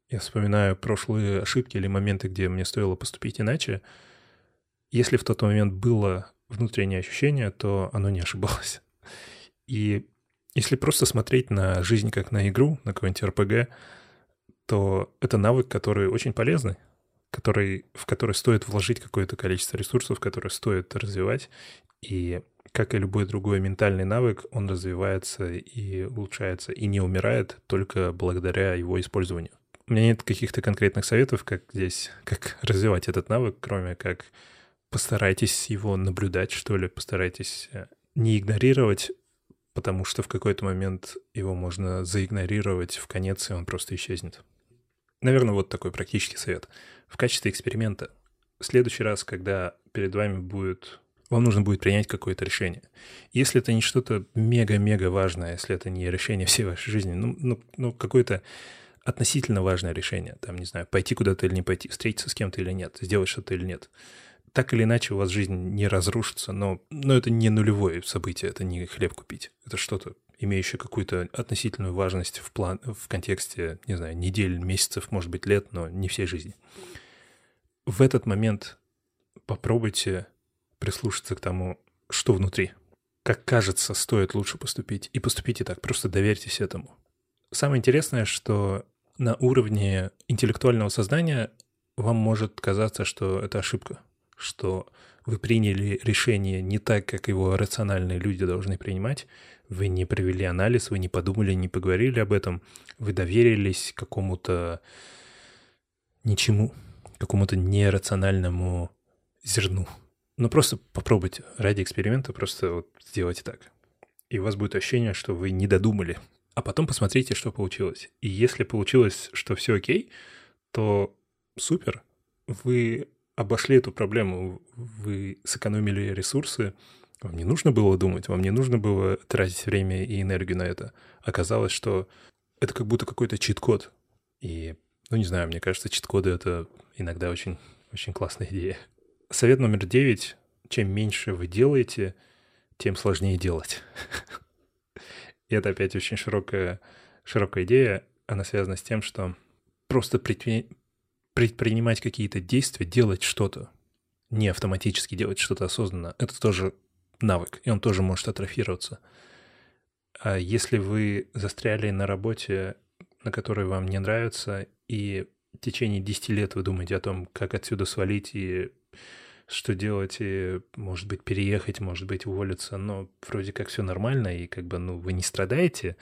A: я вспоминаю прошлые ошибки или моменты, где мне стоило поступить иначе, если в тот момент было внутреннее ощущение, то оно не ошибалось. И если просто смотреть на жизнь как на игру, на какой-нибудь РПГ, то это навык, который очень полезный который, в который стоит вложить какое-то количество ресурсов, которые стоит развивать. И как и любой другой ментальный навык, он развивается и улучшается, и не умирает только благодаря его использованию. У меня нет каких-то конкретных советов, как здесь, как развивать этот навык, кроме как постарайтесь его наблюдать, что ли, постарайтесь э, не игнорировать, потому что в какой-то момент его можно заигнорировать в конец, и он просто исчезнет. Наверное, вот такой практический совет. В качестве эксперимента, в следующий раз, когда перед вами будет вам нужно будет принять какое-то решение. Если это не что-то мега-мега важное, если это не решение всей вашей жизни, ну, ну, ну какое-то относительно важное решение, там, не знаю, пойти куда-то или не пойти, встретиться с кем-то или нет, сделать что-то или нет. Так или иначе у вас жизнь не разрушится, но, но это не нулевое событие, это не хлеб купить. Это что-то имеющая какую-то относительную важность в, план, в контексте, не знаю, недель, месяцев, может быть, лет, но не всей жизни. В этот момент попробуйте прислушаться к тому, что внутри. Как кажется, стоит лучше поступить. И поступите так, просто доверьтесь этому. Самое интересное, что на уровне интеллектуального сознания вам может казаться, что это ошибка, что вы приняли решение не так, как его рациональные люди должны принимать, вы не провели анализ, вы не подумали, не поговорили об этом, вы доверились какому-то ничему, какому-то нерациональному зерну. Ну, просто попробуйте ради эксперимента просто вот сделайте так. И у вас будет ощущение, что вы не додумали. А потом посмотрите, что получилось. И если получилось, что все окей, то супер, вы обошли эту проблему, вы сэкономили ресурсы, вам не нужно было думать, вам не нужно было тратить время и энергию на это. Оказалось, что это как будто какой-то чит-код. И, ну, не знаю, мне кажется, чит-коды — это иногда очень, очень классная идея. Совет номер девять. Чем меньше вы делаете, тем сложнее делать. И это опять очень широкая, широкая идея. Она связана с тем, что просто предпринимать какие-то действия, делать что-то, не автоматически делать что-то осознанно, это тоже навык, и он тоже может атрофироваться. А если вы застряли на работе, на которой вам не нравится, и в течение 10 лет вы думаете о том, как отсюда свалить и что делать, и, может быть, переехать, может быть, уволиться, но вроде как все нормально, и как бы, ну, вы не страдаете,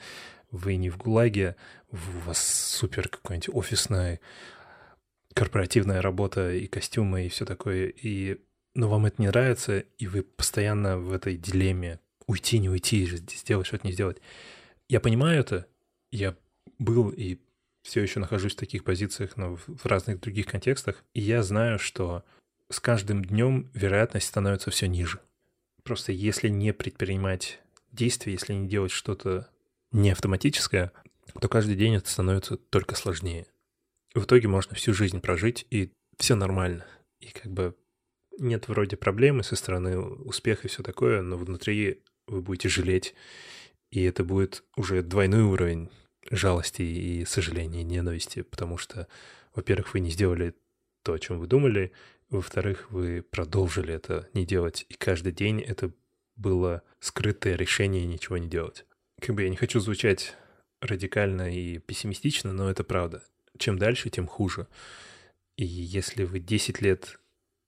A: вы не в ГУЛАГе, у вас супер какой-нибудь офисная корпоративная работа и костюмы и все такое, и но вам это не нравится, и вы постоянно в этой дилемме уйти, не уйти, сделать что-то, не сделать. Я понимаю это, я был и все еще нахожусь в таких позициях, но в разных других контекстах, и я знаю, что с каждым днем вероятность становится все ниже. Просто если не предпринимать действия, если не делать что-то не автоматическое, то каждый день это становится только сложнее. В итоге можно всю жизнь прожить, и все нормально. И как бы нет вроде проблемы со стороны успеха и все такое, но внутри вы будете жалеть, и это будет уже двойной уровень жалости и сожаления, и ненависти, потому что, во-первых, вы не сделали то, о чем вы думали, во-вторых, вы продолжили это не делать, и каждый день это было скрытое решение ничего не делать. Как бы я не хочу звучать радикально и пессимистично, но это правда. Чем дальше, тем хуже. И если вы 10 лет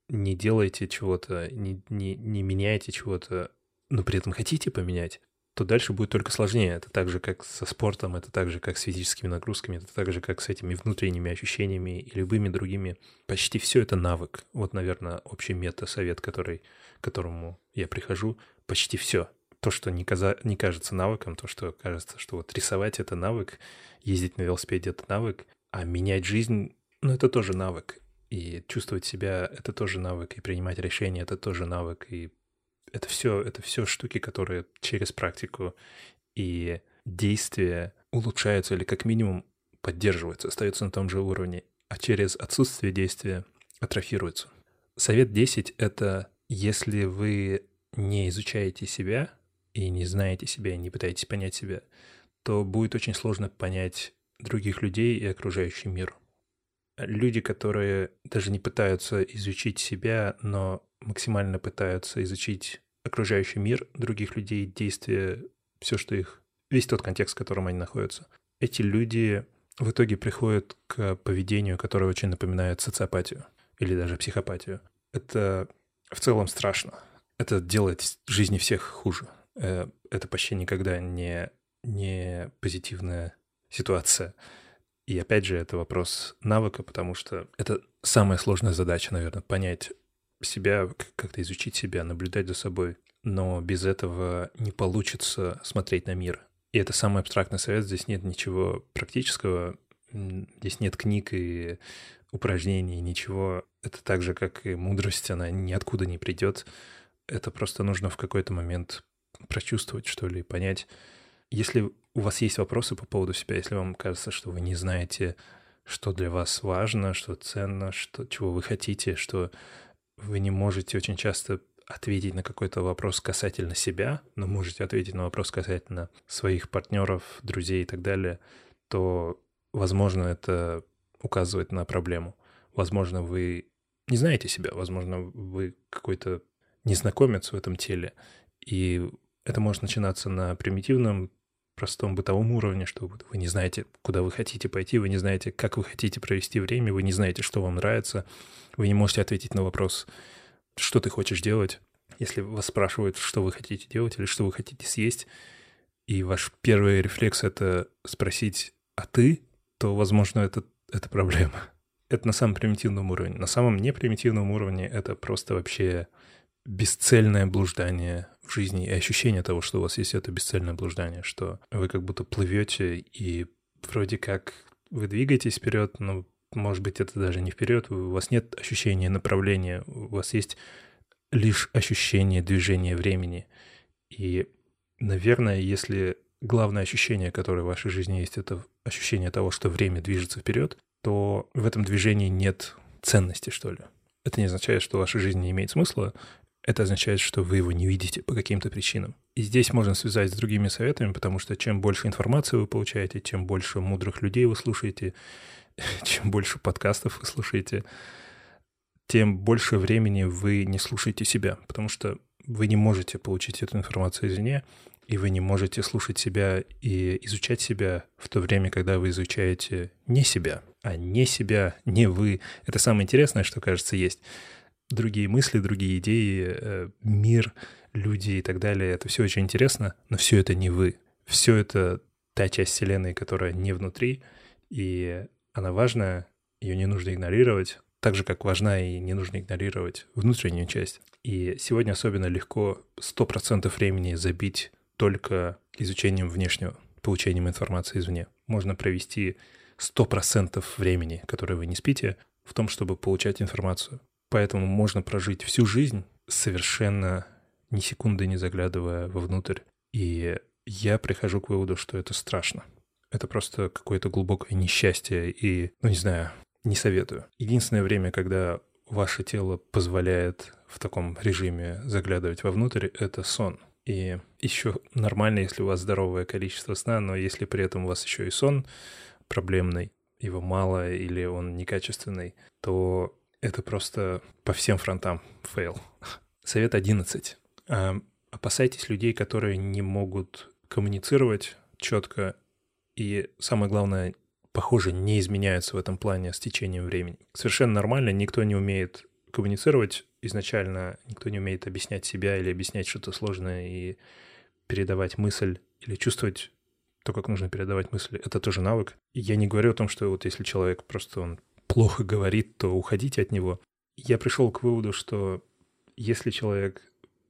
A: не делаете чего-то, не, не, не меняете чего-то, но при этом хотите поменять, то дальше будет только сложнее. Это так же, как со спортом, это так же, как с физическими нагрузками, это так же, как с этими внутренними ощущениями и любыми другими. Почти все это навык. Вот, наверное, общий мета-совет, который, к которому я прихожу. Почти все. То, что не, каза... не кажется навыком, то, что кажется, что вот рисовать — это навык, ездить на велосипеде — это навык, а менять жизнь, ну, это тоже навык. И чувствовать себя — это тоже навык, и принимать решения — это тоже навык, и это все, это все штуки, которые через практику и действия улучшаются или как минимум поддерживаются, остаются на том же уровне, а через отсутствие действия атрофируются. Совет 10 — это если вы не изучаете себя и не знаете себя, и не пытаетесь понять себя, то будет очень сложно понять других людей и окружающий мир. Люди, которые даже не пытаются изучить себя, но максимально пытаются изучить окружающий мир других людей, действия, все, что их... Весь тот контекст, в котором они находятся. Эти люди в итоге приходят к поведению, которое очень напоминает социопатию или даже психопатию. Это в целом страшно. Это делает жизни всех хуже. Э, это почти никогда не, не позитивная ситуация. И опять же, это вопрос навыка, потому что это самая сложная задача, наверное, понять, себя, как-то изучить себя, наблюдать за собой. Но без этого не получится смотреть на мир. И это самый абстрактный совет. Здесь нет ничего практического, здесь нет книг и упражнений, ничего. Это так же, как и мудрость, она ниоткуда не придет. Это просто нужно в какой-то момент прочувствовать, что ли, понять. Если у вас есть вопросы по поводу себя, если вам кажется, что вы не знаете, что для вас важно, что ценно, что, чего вы хотите, что вы не можете очень часто ответить на какой-то вопрос касательно себя, но можете ответить на вопрос касательно своих партнеров, друзей и так далее, то, возможно, это указывает на проблему. Возможно, вы не знаете себя, возможно, вы какой-то незнакомец в этом теле, и это может начинаться на примитивном, простом бытовом уровне, что вы не знаете, куда вы хотите пойти, вы не знаете, как вы хотите провести время, вы не знаете, что вам нравится, вы не можете ответить на вопрос, что ты хочешь делать, если вас спрашивают, что вы хотите делать или что вы хотите съесть, и ваш первый рефлекс — это спросить «а ты?», то, возможно, это, это проблема. Это на самом примитивном уровне. На самом непримитивном уровне это просто вообще бесцельное блуждание в жизни и ощущение того, что у вас есть это бесцельное блуждание, что вы как будто плывете и вроде как вы двигаетесь вперед, но может быть, это даже не вперед, у вас нет ощущения направления, у вас есть лишь ощущение движения времени. И, наверное, если главное ощущение, которое в вашей жизни есть, это ощущение того, что время движется вперед, то в этом движении нет ценности, что ли. Это не означает, что ваша жизнь не имеет смысла, это означает, что вы его не видите по каким-то причинам. И здесь можно связать с другими советами, потому что чем больше информации вы получаете, чем больше мудрых людей вы слушаете, чем больше подкастов вы слушаете, тем больше времени вы не слушаете себя, потому что вы не можете получить эту информацию извне, и вы не можете слушать себя и изучать себя в то время, когда вы изучаете не себя, а не себя, не вы. Это самое интересное, что, кажется, есть. Другие мысли, другие идеи, э, мир, люди и так далее. Это все очень интересно, но все это не вы. Все это та часть Вселенной, которая не внутри, и она важная, ее не нужно игнорировать, так же, как важна и не нужно игнорировать внутреннюю часть. И сегодня особенно легко 100% времени забить только изучением внешнего, получением информации извне. Можно провести 100% времени, которое вы не спите, в том, чтобы получать информацию. Поэтому можно прожить всю жизнь совершенно ни секунды не заглядывая вовнутрь. И я прихожу к выводу, что это страшно. Это просто какое-то глубокое несчастье и, ну не знаю, не советую. Единственное время, когда ваше тело позволяет в таком режиме заглядывать вовнутрь, это сон. И еще нормально, если у вас здоровое количество сна, но если при этом у вас еще и сон проблемный, его мало или он некачественный, то это просто по всем фронтам fail. Совет 11. А, опасайтесь людей, которые не могут коммуницировать четко и, самое главное, похоже, не изменяются в этом плане с течением времени. Совершенно нормально, никто не умеет коммуницировать изначально никто не умеет объяснять себя или объяснять что-то сложное и передавать мысль или чувствовать то, как нужно передавать мысли. Это тоже навык. Я не говорю о том, что вот если человек просто он плохо говорит, то уходите от него. Я пришел к выводу, что если человек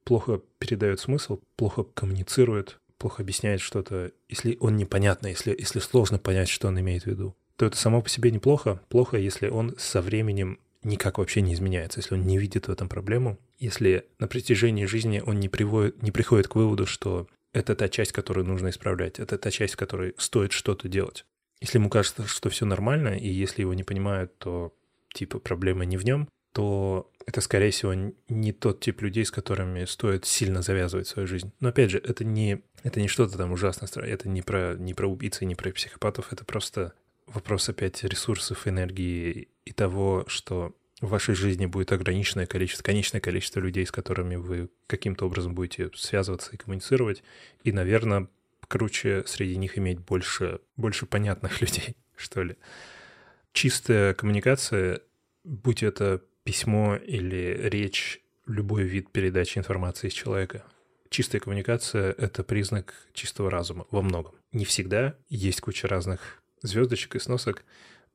A: плохо передает смысл, плохо коммуницирует, плохо объясняет что-то, если он непонятно, если, если сложно понять, что он имеет в виду, то это само по себе неплохо. Плохо, если он со временем никак вообще не изменяется, если он не видит в этом проблему, если на протяжении жизни он не, приводит, не приходит к выводу, что это та часть, которую нужно исправлять, это та часть, в которой стоит что-то делать. Если ему кажется, что все нормально, и если его не понимают, то типа проблема не в нем, то это, скорее всего, не тот тип людей, с которыми стоит сильно завязывать свою жизнь. Но опять же, это не, это не что-то там ужасное, это не про, не про убийцы, не про психопатов, это просто вопрос опять ресурсов, энергии и того, что в вашей жизни будет ограниченное количество, конечное количество людей, с которыми вы каким-то образом будете связываться и коммуницировать. И, наверное, круче среди них иметь больше, больше понятных людей, что ли. Чистая коммуникация, будь это письмо или речь, любой вид передачи информации из человека, чистая коммуникация — это признак чистого разума во многом. Не всегда, есть куча разных звездочек и сносок,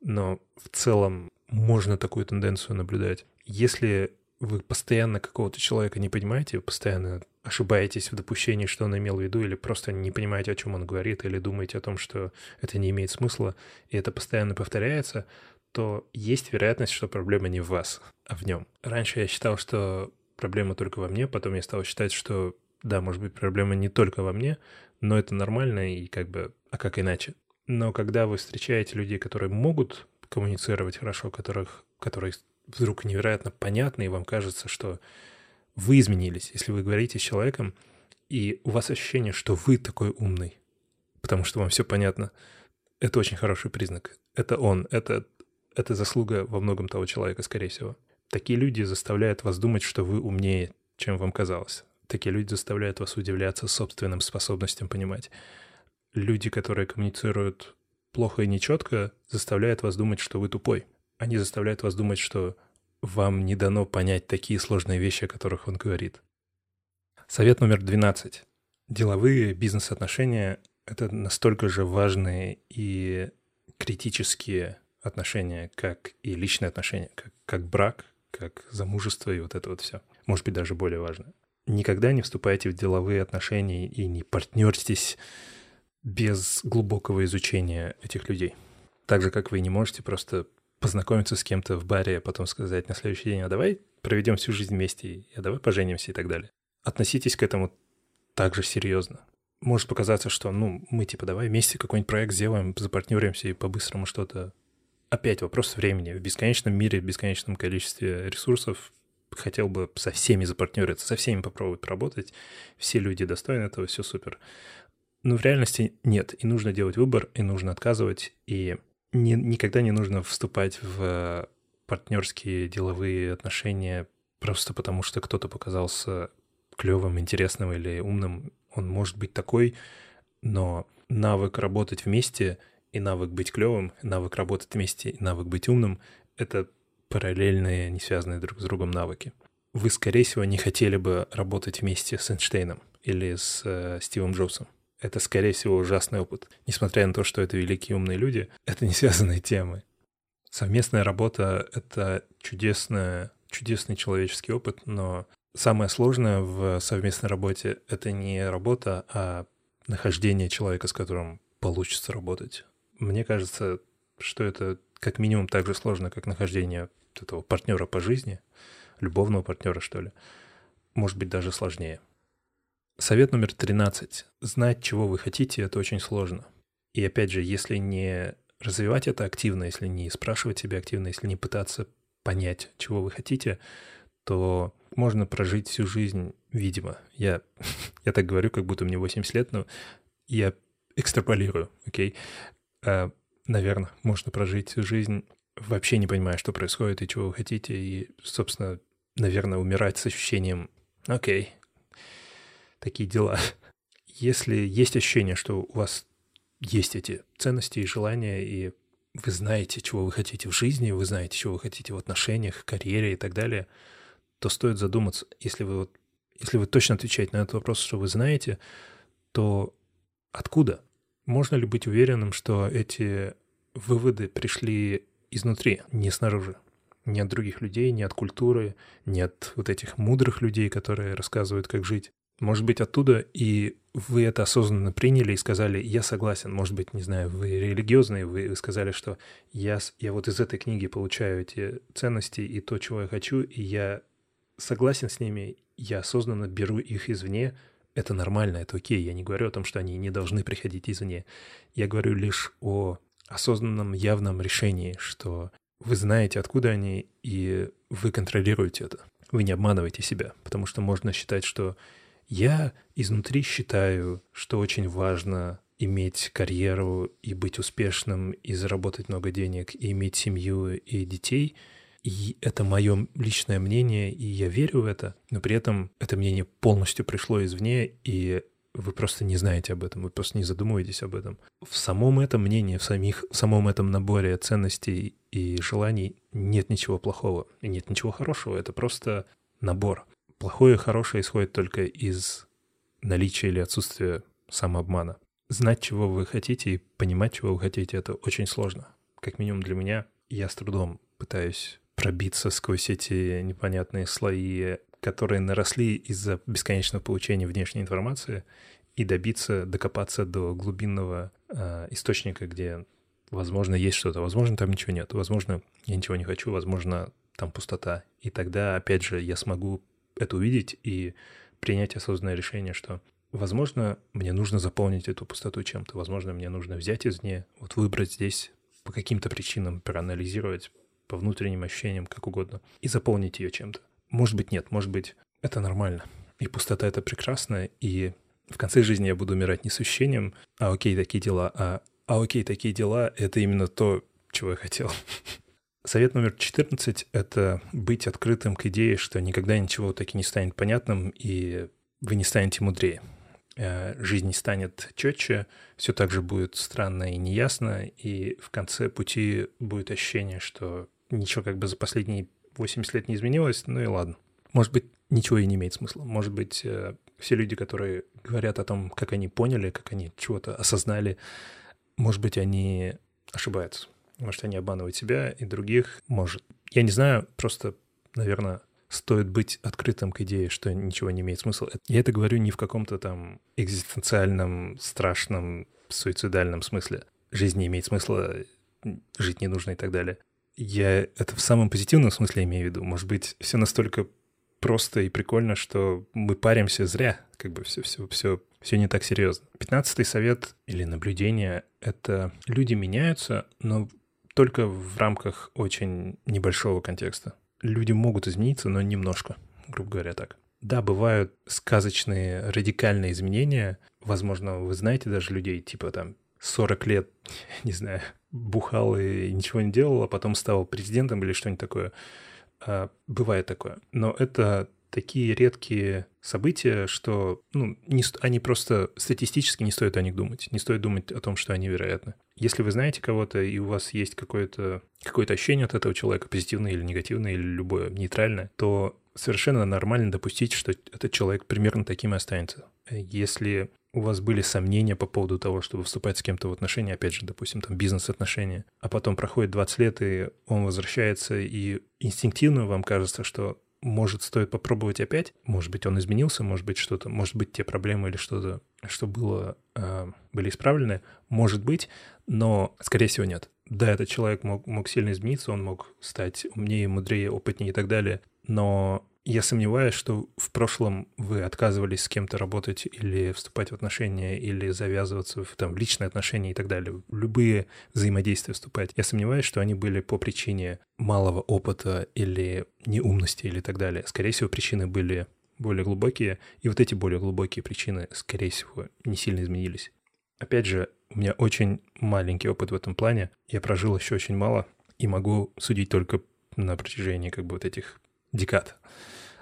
A: но в целом можно такую тенденцию наблюдать. Если вы постоянно какого-то человека не понимаете, вы постоянно ошибаетесь в допущении, что он имел в виду, или просто не понимаете, о чем он говорит, или думаете о том, что это не имеет смысла, и это постоянно повторяется, то есть вероятность, что проблема не в вас, а в нем. Раньше я считал, что проблема только во мне, потом я стал считать, что да, может быть, проблема не только во мне, но это нормально и как бы, а как иначе? Но когда вы встречаете людей, которые могут коммуницировать хорошо, которых, которые вдруг невероятно понятны, и вам кажется, что вы изменились, если вы говорите с человеком, и у вас ощущение, что вы такой умный, потому что вам все понятно, это очень хороший признак. Это он, это, это заслуга во многом того человека, скорее всего. Такие люди заставляют вас думать, что вы умнее, чем вам казалось. Такие люди заставляют вас удивляться собственным способностям понимать люди, которые коммуницируют плохо и нечетко, заставляют вас думать, что вы тупой. Они заставляют вас думать, что вам не дано понять такие сложные вещи, о которых он говорит. Совет номер 12. Деловые бизнес-отношения — это настолько же важные и критические отношения, как и личные отношения, как, как брак, как замужество и вот это вот все. Может быть, даже более важно. Никогда не вступайте в деловые отношения и не партнерьтесь без глубокого изучения этих людей. Так же, как вы не можете просто познакомиться с кем-то в баре, а потом сказать на следующий день, а давай проведем всю жизнь вместе, а давай поженимся и так далее. Относитесь к этому так же серьезно. Может показаться, что, ну, мы типа давай вместе какой-нибудь проект сделаем, запартнеримся и по-быстрому что-то. Опять вопрос времени. В бесконечном мире, в бесконечном количестве ресурсов хотел бы со всеми запартнериться, со всеми попробовать поработать. Все люди достойны этого, все супер. Но в реальности нет. И нужно делать выбор, и нужно отказывать, и не, никогда не нужно вступать в партнерские деловые отношения просто потому, что кто-то показался клевым, интересным или умным. Он может быть такой, но навык работать вместе и навык быть клевым, навык работать вместе и навык быть умным — это параллельные, не связанные друг с другом навыки. Вы, скорее всего, не хотели бы работать вместе с Эйнштейном или с э, Стивом Джобсом. Это, скорее всего, ужасный опыт. Несмотря на то, что это великие умные люди, это не связанные темы. Совместная работа — это чудесная, чудесный человеческий опыт, но самое сложное в совместной работе — это не работа, а нахождение человека, с которым получится работать. Мне кажется, что это как минимум так же сложно, как нахождение этого партнера по жизни, любовного партнера, что ли. Может быть, даже сложнее. Совет номер 13. Знать, чего вы хотите, это очень сложно. И опять же, если не развивать это активно, если не спрашивать себя активно, если не пытаться понять, чего вы хотите, то можно прожить всю жизнь, видимо. Я, я так говорю, как будто мне 80 лет, но я экстраполирую, окей? Okay? А, наверное, можно прожить всю жизнь, вообще не понимая, что происходит и чего вы хотите, и, собственно, наверное, умирать с ощущением «Окей, такие дела». Если есть ощущение, что у вас есть эти ценности и желания, и вы знаете, чего вы хотите в жизни, вы знаете, чего вы хотите в отношениях, карьере и так далее, то стоит задуматься, если вы, вот, если вы точно отвечаете на этот вопрос, что вы знаете, то откуда? Можно ли быть уверенным, что эти выводы пришли изнутри, не снаружи? Не от других людей, не от культуры, не от вот этих мудрых людей, которые рассказывают, как жить. Может быть, оттуда и вы это осознанно приняли и сказали, я согласен. Может быть, не знаю, вы религиозные, вы сказали, что я, я вот из этой книги получаю эти ценности и то, чего я хочу, и я согласен с ними, я осознанно беру их извне, это нормально, это окей. Я не говорю о том, что они не должны приходить извне. Я говорю лишь о осознанном явном решении, что вы знаете, откуда они, и вы контролируете это. Вы не обманываете себя, потому что можно считать, что я изнутри считаю, что очень важно иметь карьеру и быть успешным, и заработать много денег, и иметь семью и детей — и это мое личное мнение, и я верю в это, но при этом это мнение полностью пришло извне, и вы просто не знаете об этом, вы просто не задумываетесь об этом. В самом этом мнении, в, самих, в самом этом наборе ценностей и желаний нет ничего плохого и нет ничего хорошего, это просто набор. Плохое и хорошее исходит только из наличия или отсутствия самообмана. Знать, чего вы хотите и понимать, чего вы хотите, это очень сложно. Как минимум для меня, я с трудом пытаюсь пробиться сквозь эти непонятные слои, которые наросли из-за бесконечного получения внешней информации, и добиться, докопаться до глубинного э, источника, где, возможно, есть что-то, возможно, там ничего нет, возможно, я ничего не хочу, возможно, там пустота. И тогда, опять же, я смогу это увидеть и принять осознанное решение, что, возможно, мне нужно заполнить эту пустоту чем-то, возможно, мне нужно взять извне, вот выбрать здесь по каким-то причинам, проанализировать, по внутренним ощущениям, как угодно, и заполнить ее чем-то. Может быть, нет, может быть, это нормально. И пустота — это прекрасно, и в конце жизни я буду умирать не с ощущением «а окей, такие дела», а «а окей, такие дела» — это именно то, чего я хотел. Совет номер 14 — это быть открытым к идее, что никогда ничего таки не станет понятным, и вы не станете мудрее. Э, жизнь не станет четче, все так же будет странно и неясно, и в конце пути будет ощущение, что ничего как бы за последние 80 лет не изменилось, ну и ладно. Может быть, ничего и не имеет смысла. Может быть, э, все люди, которые говорят о том, как они поняли, как они чего-то осознали, может быть, они ошибаются. Может, они обманывают себя и других. Может. Я не знаю, просто, наверное, стоит быть открытым к идее, что ничего не имеет смысла. Я это говорю не в каком-то там экзистенциальном, страшном, суицидальном смысле. Жизнь не имеет смысла, жить не нужно и так далее Я это в самом позитивном смысле имею в виду. Может быть, все настолько просто и прикольно, что мы паримся зря, как бы все, все, все, все не так серьезно. Пятнадцатый совет или наблюдение — это люди меняются, но только в рамках очень небольшого контекста. Люди могут измениться, но немножко, грубо говоря, так. Да, бывают сказочные радикальные изменения. Возможно, вы знаете даже людей, типа там 40 лет, не знаю, бухал и ничего не делал, а потом стал президентом или что-нибудь такое. А, бывает такое. Но это такие редкие события, что ну, не, они просто статистически не стоит о них думать. Не стоит думать о том, что они вероятны. Если вы знаете кого-то, и у вас есть какое-то какое ощущение от этого человека, позитивное или негативное, или любое нейтральное, то совершенно нормально допустить, что этот человек примерно таким и останется. Если у вас были сомнения по поводу того, чтобы вступать с кем-то в отношения, опять же, допустим, там бизнес-отношения, а потом проходит 20 лет, и он возвращается, и инстинктивно вам кажется, что может, стоит попробовать опять. Может быть, он изменился, может быть, что-то, может быть, те проблемы или что-то, что было, э, были исправлены. Может быть, но, скорее всего, нет. Да, этот человек мог, мог сильно измениться, он мог стать умнее, мудрее, опытнее и так далее, но я сомневаюсь, что в прошлом вы отказывались с кем-то работать или вступать в отношения, или завязываться в, там, личные отношения и так далее. Любые взаимодействия вступать. Я сомневаюсь, что они были по причине малого опыта или неумности или так далее. Скорее всего, причины были более глубокие, и вот эти более глубокие причины, скорее всего, не сильно изменились. Опять же, у меня очень маленький опыт в этом плане. Я прожил еще очень мало и могу судить только на протяжении как бы вот этих декад.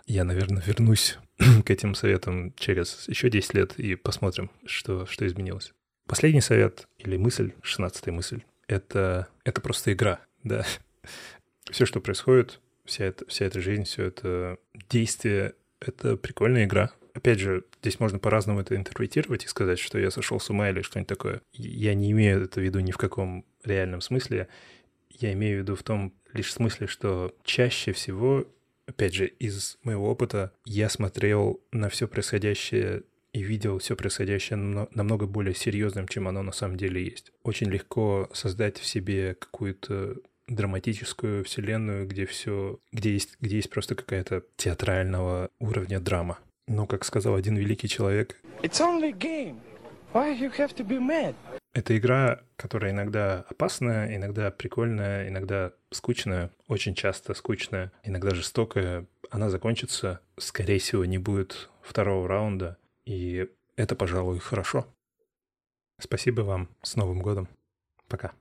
A: Я, наверное, вернусь к этим советам через еще 10 лет и посмотрим, что, что изменилось. Последний совет или мысль, шестнадцатая мысль, это, это просто игра, да. Все, что происходит, вся эта, вся эта жизнь, все это действие, это прикольная игра. Опять же, здесь можно по-разному это интерпретировать и сказать, что я сошел с ума или что-нибудь такое. Я не имею это в виду ни в каком реальном смысле. Я имею в виду в том лишь смысле, что чаще всего опять же, из моего опыта я смотрел на все происходящее и видел все происходящее намного более серьезным, чем оно на самом деле есть. Очень легко создать в себе какую-то драматическую вселенную, где все, где есть, где есть просто какая-то театрального уровня драма. Но, как сказал один великий человек? Это игра, которая иногда опасная, иногда прикольная, иногда скучная, очень часто скучная, иногда жестокая. Она закончится, скорее всего, не будет второго раунда, и это, пожалуй, хорошо. Спасибо вам. С Новым годом. Пока.